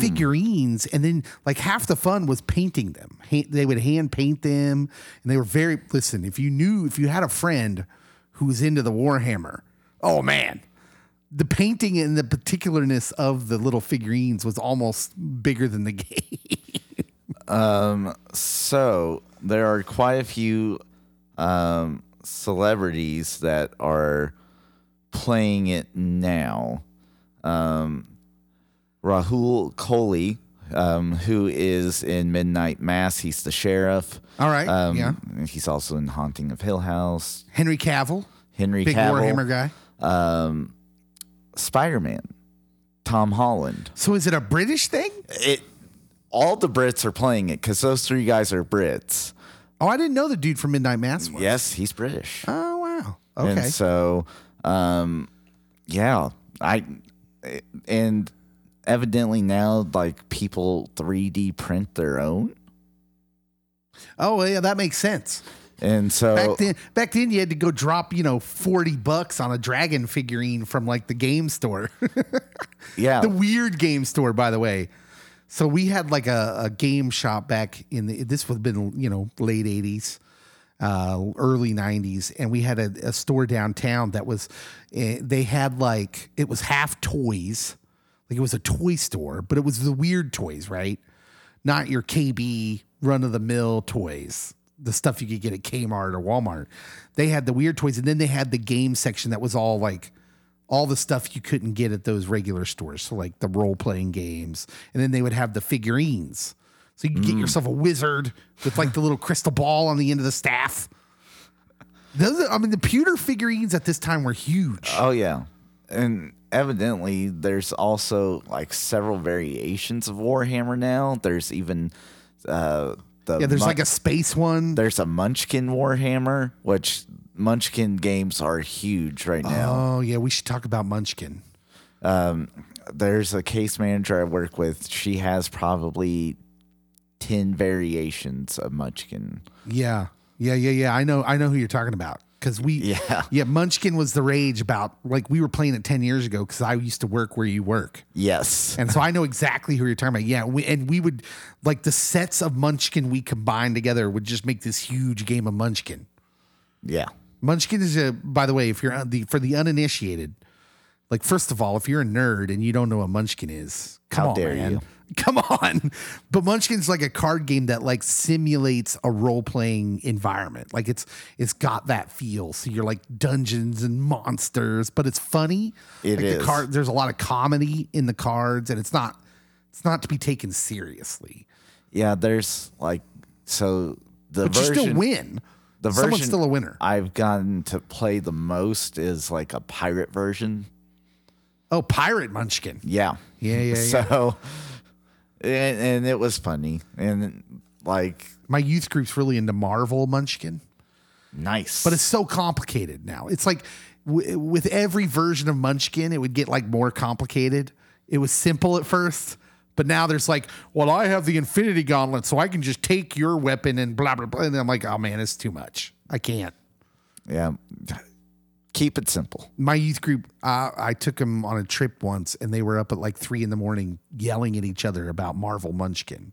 figurines, and then like half the fun was painting them. They would hand paint them, and they were very. Listen, if you knew, if you had a friend who was into the Warhammer, oh man, the painting and the particularness of the little figurines was almost bigger than the game. Um so there are quite a few um, celebrities that are playing it now. Um, Rahul Kohli, um, who is in Midnight Mass, he's the sheriff. All right, Um, yeah. He's also in Haunting of Hill House. Henry Cavill, Henry Cavill. big Cavill, Warhammer guy. um, Spider Man, Tom Holland. So is it a British thing? It all the Brits are playing it because those three guys are Brits. Oh, I didn't know the dude from Midnight Mass was. Yes, he's British. Oh wow. Okay. And so, um, yeah, I, and evidently now, like people 3D print their own. oh yeah, that makes sense. And so, Back then, back then you had to go drop you know forty bucks on a dragon figurine from like the game store, yeah, the weird game store, by the way. So we had like a, a game shop back in the this would have been you know late eighties, uh, early nineties, and we had a, a store downtown that was eh, they had like it was half toys, like it was a toy store, but it was the weird toys, right? Not your KB run of the mill toys, the stuff you could get at Kmart or Walmart. They had the weird toys, and then they had the game section that was all like all the stuff you couldn't get at those regular stores. So like the role playing games, and then they would have the figurines. So you could get mm. yourself a wizard with like the little crystal ball on the end of the staff. Those, I mean, the pewter figurines at this time were huge. oh yeah, and evidently there's also like several variations of Warhammer now. There's even uh, the yeah, there's Mun- like a space one. there's a Munchkin Warhammer, which Munchkin games are huge right now. Oh yeah, we should talk about Munchkin. there's a case manager I work with. She has probably 10 variations of Munchkin. Yeah, yeah, yeah, yeah. I know, I know who you're talking about because we, Yeah. yeah. Munchkin was the rage about like we were playing it ten years ago because I used to work where you work. Yes. And so I know exactly who you're talking about. Yeah, we, and we would like the sets of Munchkin we combined together would just make this huge game of Munchkin. Yeah. Munchkin is a, by the way, if you're on the for the uninitiated, like first of all, if you're a nerd and you don't know what Munchkin is, come How on, dare man. you. Come on. But Munchkin's like a card game that like simulates a role playing environment. Like it's it's got that feel. So you're like dungeons and monsters, but it's funny. It like The card, there's a lot of comedy in the cards, and it's not it's not to be taken seriously. Yeah. There's like, so the But you version. still win. The Someone's version still a winner. I've gotten to play the most is like a pirate version. Oh, Pirate Munchkin. Yeah. Yeah, yeah, yeah. So, and, and it was funny. And like, My youth group's really into Marvel Munchkin. nice. but it's so complicated now. It's like w- with every version of Munchkin, it would get like more complicated. It was simple at first, but now there's like, well, I have the Infinity Gauntlet, so I can just take your weapon and blah blah blah. And I'm like, oh man, it's too much. I can't. yeah. Keep it simple. My youth group, uh, I took them on a trip once, and they were up at like three in the morning yelling at each other about Marvel Munchkin,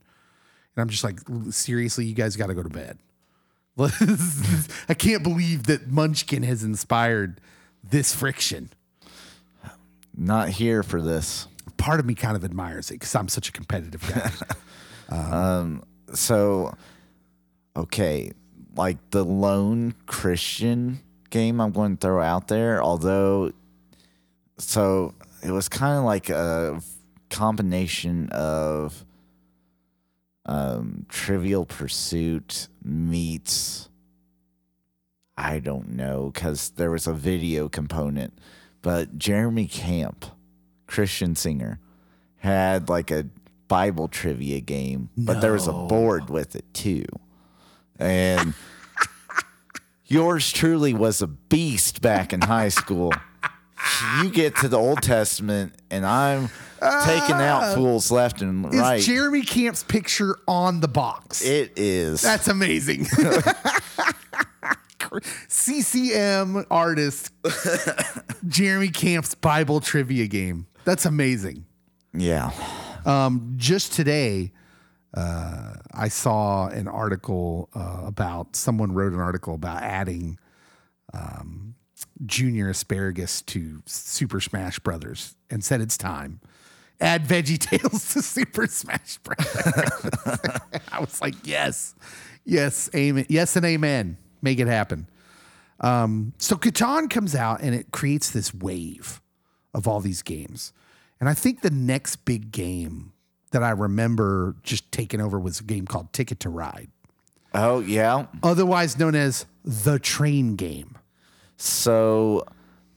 and I'm just like, seriously, you guys got to go to bed. I can't believe that Munchkin has inspired this friction. Not here for this. Part of me kind of admires it because I'm such a competitive guy. Um. So, okay, like the lone Christian game I'm going to throw out there, although, so it was kind of like a combination of um, Trivial Pursuit meets, I don't know, because there was a video component, but Jeremy Camp, Christian singer, had like a Bible trivia game, but there was a board with it too. And yours truly was a beast back in high school. You get to the Old Testament, and I'm taking out fools left and Is right. Jeremy Camp's picture on the box? it is. That's amazing. CCM artist Jeremy Camp's Bible trivia game. That's amazing. yeah. Um, just today, uh, I saw an article uh, about someone wrote an article about adding um, Junior Asparagus to Super Smash Brothers and said it's time. Add Veggie Tales to Super Smash Brothers. I was like, yes, yes, amen, yes, and amen. Make it happen. Um, so Catan comes out and it creates this wave of all these games. And I think the next big game that I remember just taking over was a game called Ticket to Ride, Oh, yeah. otherwise known as the train game. So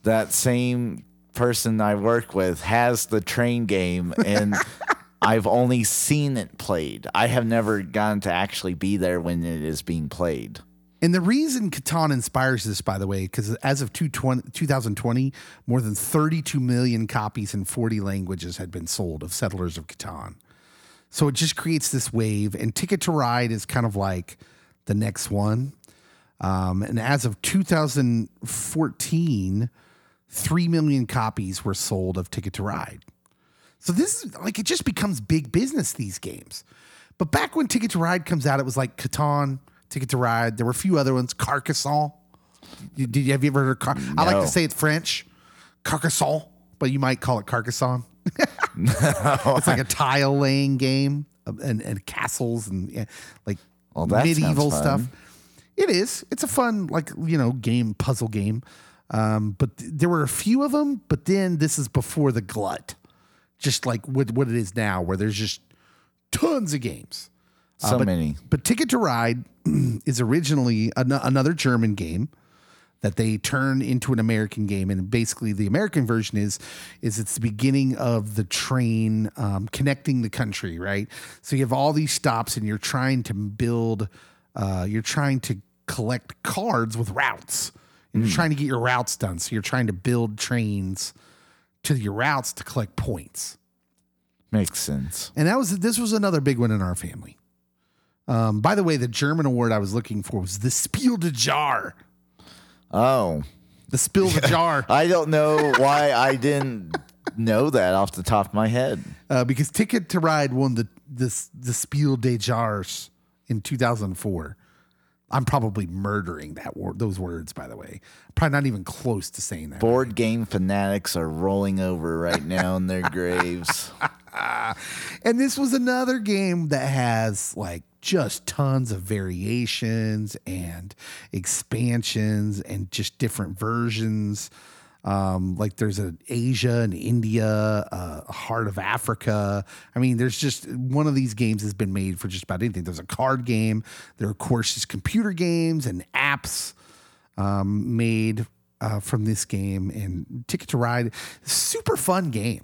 that same person I work with has the train game, and I've only seen it played. I have never gotten to actually be there when it is being played. And the reason Catan inspires this, by the way, because as of 220 2020, more than 32 million copies in 40 languages had been sold of Settlers of Catan. So it just creates this wave, and Ticket to Ride is kind of like the next one. Um, and as of 2014, 3 million copies were sold of Ticket to Ride. So this is like it just becomes big business these games. But back when Ticket to Ride comes out, it was like Catan, Ticket to Ride. There were a few other ones. Carcassonne. Did you have you ever heard of Car- I like to say it's French. Carcassonne, but you might call it Carcassonne. It's like a tile laying game uh, and, and castles and yeah, like Well, that medieval stuff. It is. It's a fun, like, you know, game, puzzle game. Um, but th- there were a few of them, but then this is before the glut, just like what, what it is now, where there's just tons of games. So but, many. But Ticket to Ride is originally an- another German game that they turn into an American game, and basically the American version is is it's the beginning of the train um, connecting the country, right? So you have all these stops, and you're trying to build, uh, you're trying to collect cards with routes, and you're trying to get your routes done. So you're trying to build trains to your routes to collect points. Makes sense. And that was this was another big one in our family. Um, by the way, the German award I was looking for was the Spiel de Jar. Oh, The Spiel de Jar. I don't know why I didn't know that off the top of my head. uh, because Ticket to Ride won the this the Spiel des Jars in 2004. I'm probably murdering that word, those words, by the way. Probably not even close to saying that. Board game fanatics are rolling over right now in their graves. And this was another game that has like just tons of variations and expansions and just different versions. Um, like there's an Asia and India, uh, a Heart of Africa. I mean, there's just one of these games has been made for just about anything. There's a card game. There are, of course, just computer games and apps um, made uh, from this game. And Ticket to Ride, super fun game.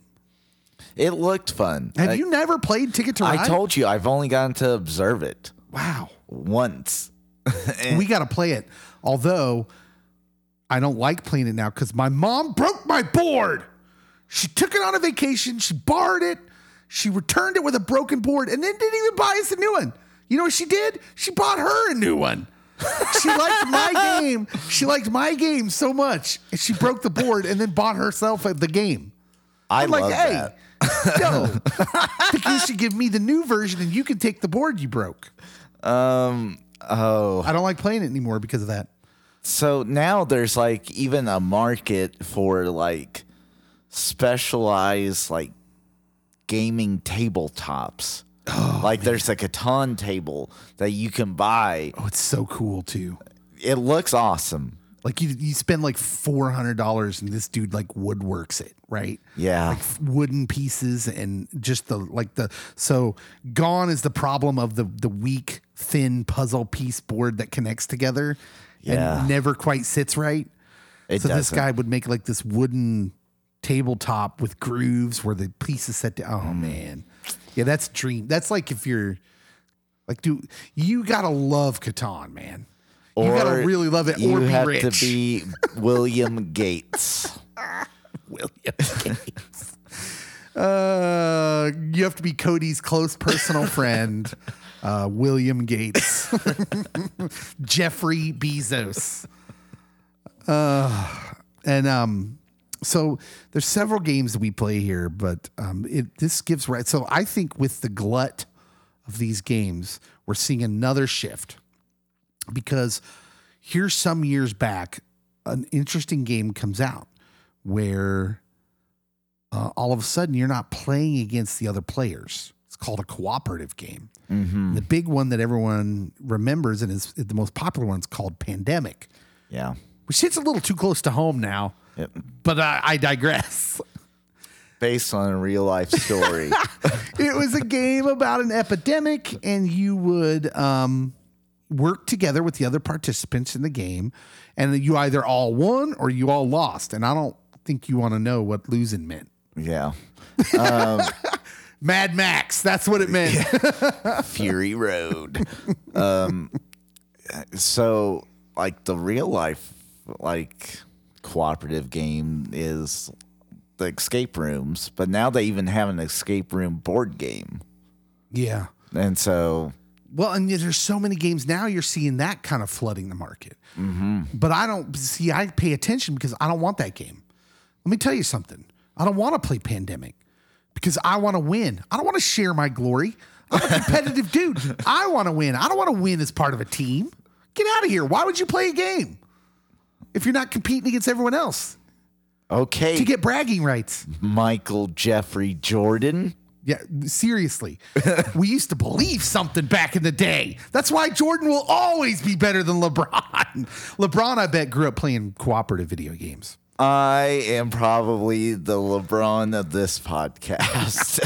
It looked fun. Have you never played Ticket to Ride? I told you I've only gotten to observe it Wow. once. we got to play it. Although I don't like playing it now because my mom broke my board. She took it on a vacation. She borrowed it. She returned it with a broken board and then didn't even buy us a new one. You know what she did? She bought her a new one. She liked my game. She liked my game so much. And she broke the board and then bought herself the game. I I'm like, love hey, that. yo, I think you should give me the new version and you can take the board you broke. Um. Oh, I don't like playing it anymore because of that. So now there's like even a market for like specialized like gaming tabletops. like there's a Catan table that you can buy. Oh, it's so cool too. It looks awesome. Like you, you spend like four hundred dollars, and this dude like woodworks it, right? Yeah. like wooden pieces and just the like the so gone is the problem of the the weak thin puzzle piece board that connects together Yeah. and never quite sits right. It so this doesn't. guy would make like this wooden tabletop with grooves where the pieces set down. Oh Mm. man, yeah, that's dream. That's like if you're like, dude, you gotta love Catan, man. You gotta really love it, You or be have rich. to be William Gates. William Gates. Uh, you have to be Cody's close personal friend, uh, William Gates, Jeffrey Bezos. Uh, and um, so there's several games we play here, but um, it this gives right. So I think with the glut of these games, we're seeing another shift because here's some years back, an interesting game comes out where uh, all of a sudden you're not playing against the other players. It's called a cooperative game. The big one that everyone remembers and is the most popular one is called Pandemic, Yeah. which hits a little too close to home now. Yep. But I, I digress. Based on a real life story. it was a game about an epidemic, and you would um, work together with the other participants in the game, and you either all won or you all lost. And I don't think you want to know what losing meant. yeah. Mad Max, that's what it meant. Fury Road. um, so like the real life like cooperative game is the escape rooms, but now they even have an escape room board game, yeah. and so Well, and there's so many games now you're seeing that kind of flooding the market. Mm-hmm. But I don't see, I pay attention because I don't want that game. Let me tell you something. I don't want to play Pandemic because I want to win. I don't want to share my glory. I'm a competitive dude. I want to win. I don't want to win as part of a team. Get out of here. Why would you play a game if you're not competing against everyone else okay, to get bragging rights? Michael Jeffrey Jordan. Yeah, seriously. we used to believe something back in the day. That's why Jordan will always be better than LeBron. LeBron, I bet, grew up playing cooperative video games. I am probably the LeBron of this podcast.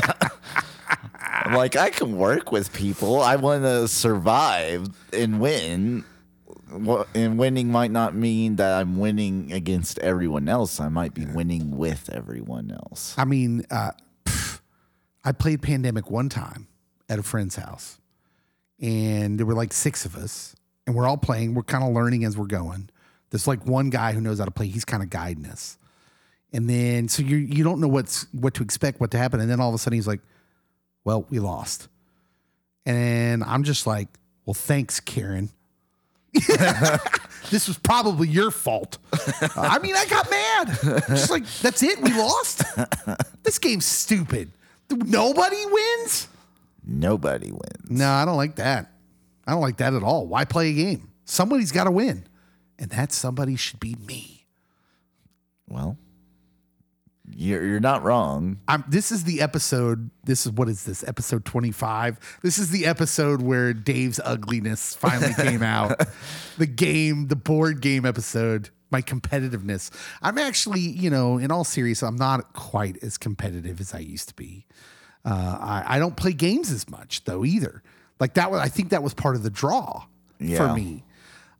like I can work with people. I want to survive and win. And winning might not mean that I'm winning against everyone else. I might be winning with everyone else. I mean, uh, I played Pandemic one time at a friend's house, and there were like six of us, and we're all playing. We're kind of learning as we're going. There's like one guy who knows how to play. He's kind of guiding us, and then so you you don't know what's what to expect, what to happen, and then all of a sudden he's like, "Well, we lost," and I'm just like, "Well, thanks, Karen." this was probably your fault. I mean, I got mad. Just like, that's it? We lost? This game's stupid. Nobody wins? Nobody wins. No, I don't like that. I don't like that at all. Why play a game? Somebody's got to win. And that somebody should be me. Well, you're you're not wrong. I'm, this is the episode. This is what is this? Episode 25. This is the episode where Dave's ugliness finally came out. The game, the board game episode, my competitiveness. I'm actually, you know, in all seriousness, I'm not quite as competitive as I used to be. Uh, I, I don't play games as much though either. Like that was, I think that was part of the draw Yeah. for me.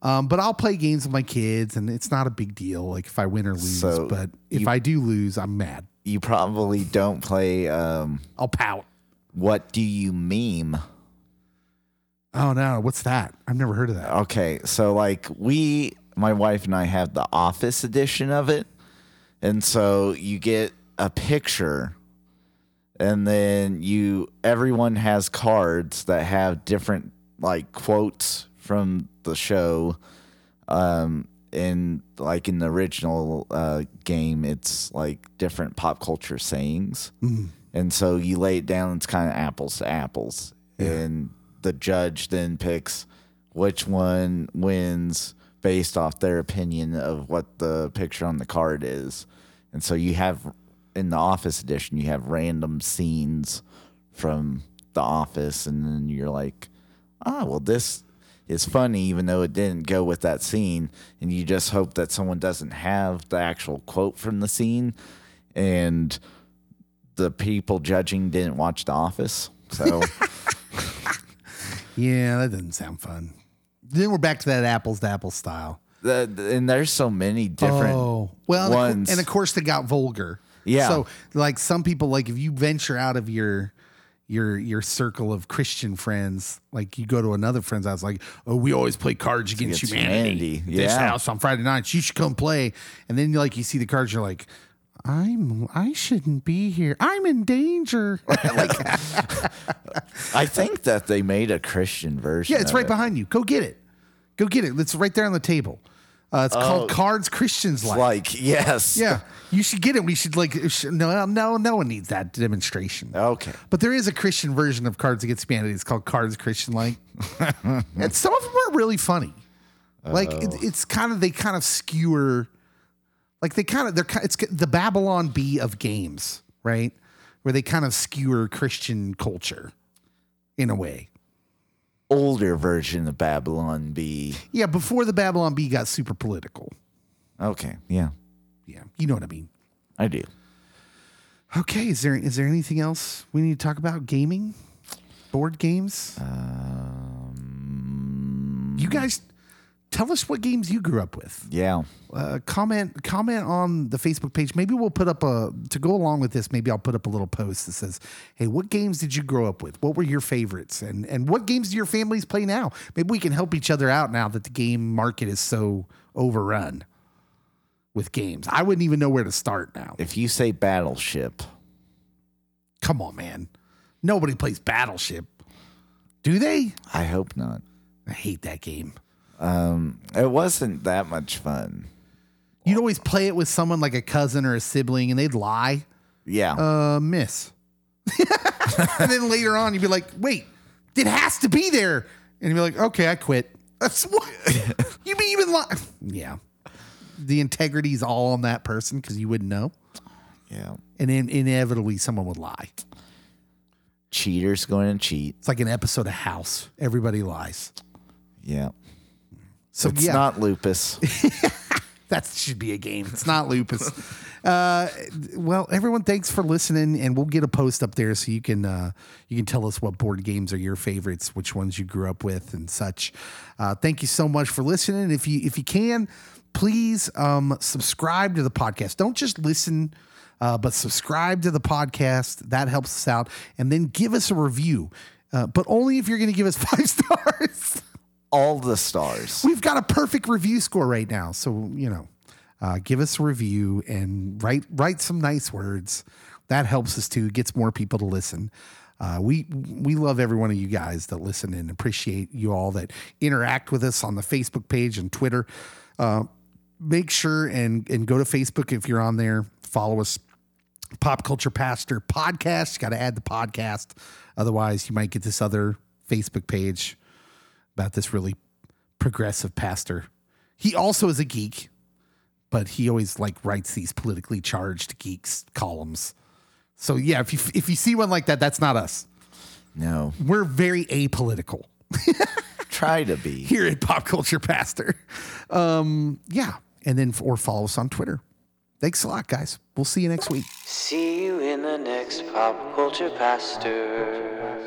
Um, but I'll play games with my kids, and it's not a big deal. Like if I win or lose, So but if you- I do lose, I'm mad. You probably don't play. Um, I'll pout. what do you meme? Oh no, what's that? I've never heard of that. Okay, so like we, my wife and I have the office edition of it. And so you get a picture and then you everyone has cards that have different like quotes from the show. Um in like in the original uh game it's like different pop culture sayings. And so you lay it down, it's kind of apples to apples. And the judge then picks which one wins based off their opinion of what the picture on the card is. And so you have in the office edition you have random scenes from the office and then you're like, "Ah, well this is funny even though it didn't go with that scene." And you just hope that someone doesn't have the actual quote from the scene and the people judging didn't watch The Office. So Yeah, that doesn't sound fun. Then we're back to that apples to apples style. the, and there's so many different Oh, well, and of ones. and of course they got vulgar. Yeah. So like some people, like if you venture out of your your your circle of Christian friends, like you go to another friend's house, like, oh, we always play Cards Against, Against Humanity. Humanity, This house on Friday nights, you should come play. And then like you see the cards, you're like. I'm I shouldn't be here. I'm in danger. like I think that they made a Christian version. Yeah, it's of right it. behind you. Go get it. Go get it. It's right there on the table. Uh, it's called Cards Christians Like. Like yes, Yeah, you should get it. We should like sh- no, no, no one needs that demonstration. Okay. But there is a Christian version of Cards Against Humanity. It's called Cards Christian Like, and some of them are really funny. Like it, it's kind of they kind of skewer, like they kind of they're ki- it's the Babylon Bee of games, right? Where they kind of skewer Christian culture in a way. Older version of Babylon Bee. Yeah, before the Babylon Bee got super political. Okay, yeah, Yeah, you know what I mean. I do. Okay, is there is there anything else we need to talk about? Gaming, board games. Um, you guys, tell us what games you grew up with. Yeah, Uh, comment comment on the Facebook page. Maybe we'll put up a to go along with this. Maybe I'll put up a little post that says, "Hey, what games did you grow up with? What were your favorites? And and what games do your families play now? Maybe we can help each other out now that the game market is so overrun with games. I wouldn't even know where to start now. if you say Battleship, Come on, man. Nobody plays Battleship. Do they? I hope not. I hate that game. It wasn't that much fun. You'd always play it with someone like a cousin or a sibling and they'd lie. Yeah, Uh, miss. and then later on, you'd be like, wait, it has to be there. And you'd be like, okay, I quit. That's what you be even lie. Yeah. The integrity's all on that person because you wouldn't know. yeah. And then inevitably, someone would lie. Cheaters going to cheat. It's like an episode of House. Everybody lies. Yeah, So it's yeah, not lupus. That should be a game. It's not lupus. uh, well, everyone, thanks for listening, and we'll get a post up there so you can uh, you can tell us what board games are your favorites, which ones you grew up with, and such. Uh, thank you so much for listening. If you if you can, please um, subscribe to the podcast. Don't just listen. Uh, but subscribe to the podcast. That helps us out. And then give us a review, uh, but only if you're going to give us five stars. All the stars. We've got a perfect review score right now. So, you know, uh, give us a review and write write some nice words. That helps us too, gets more people to listen. Uh, we we love every one of you guys that listen and appreciate you all that interact with us on the Facebook page and Twitter. Uh, make sure and and go to Facebook if you're on there. Follow us, Pop Culture Pastor Podcast. You got to add the podcast, otherwise you might get this other Facebook page about this really progressive pastor. He also is a geek, but he always like writes these politically charged geeks columns. So yeah, if you if you see one like that, that's not us. No, We're very apolitical try to be. here at Pop Culture Pastor. Um, yeah, and then or follow us on Twitter. Thanks a lot, guys. We'll see you next week. See you in the next pop culture pastor.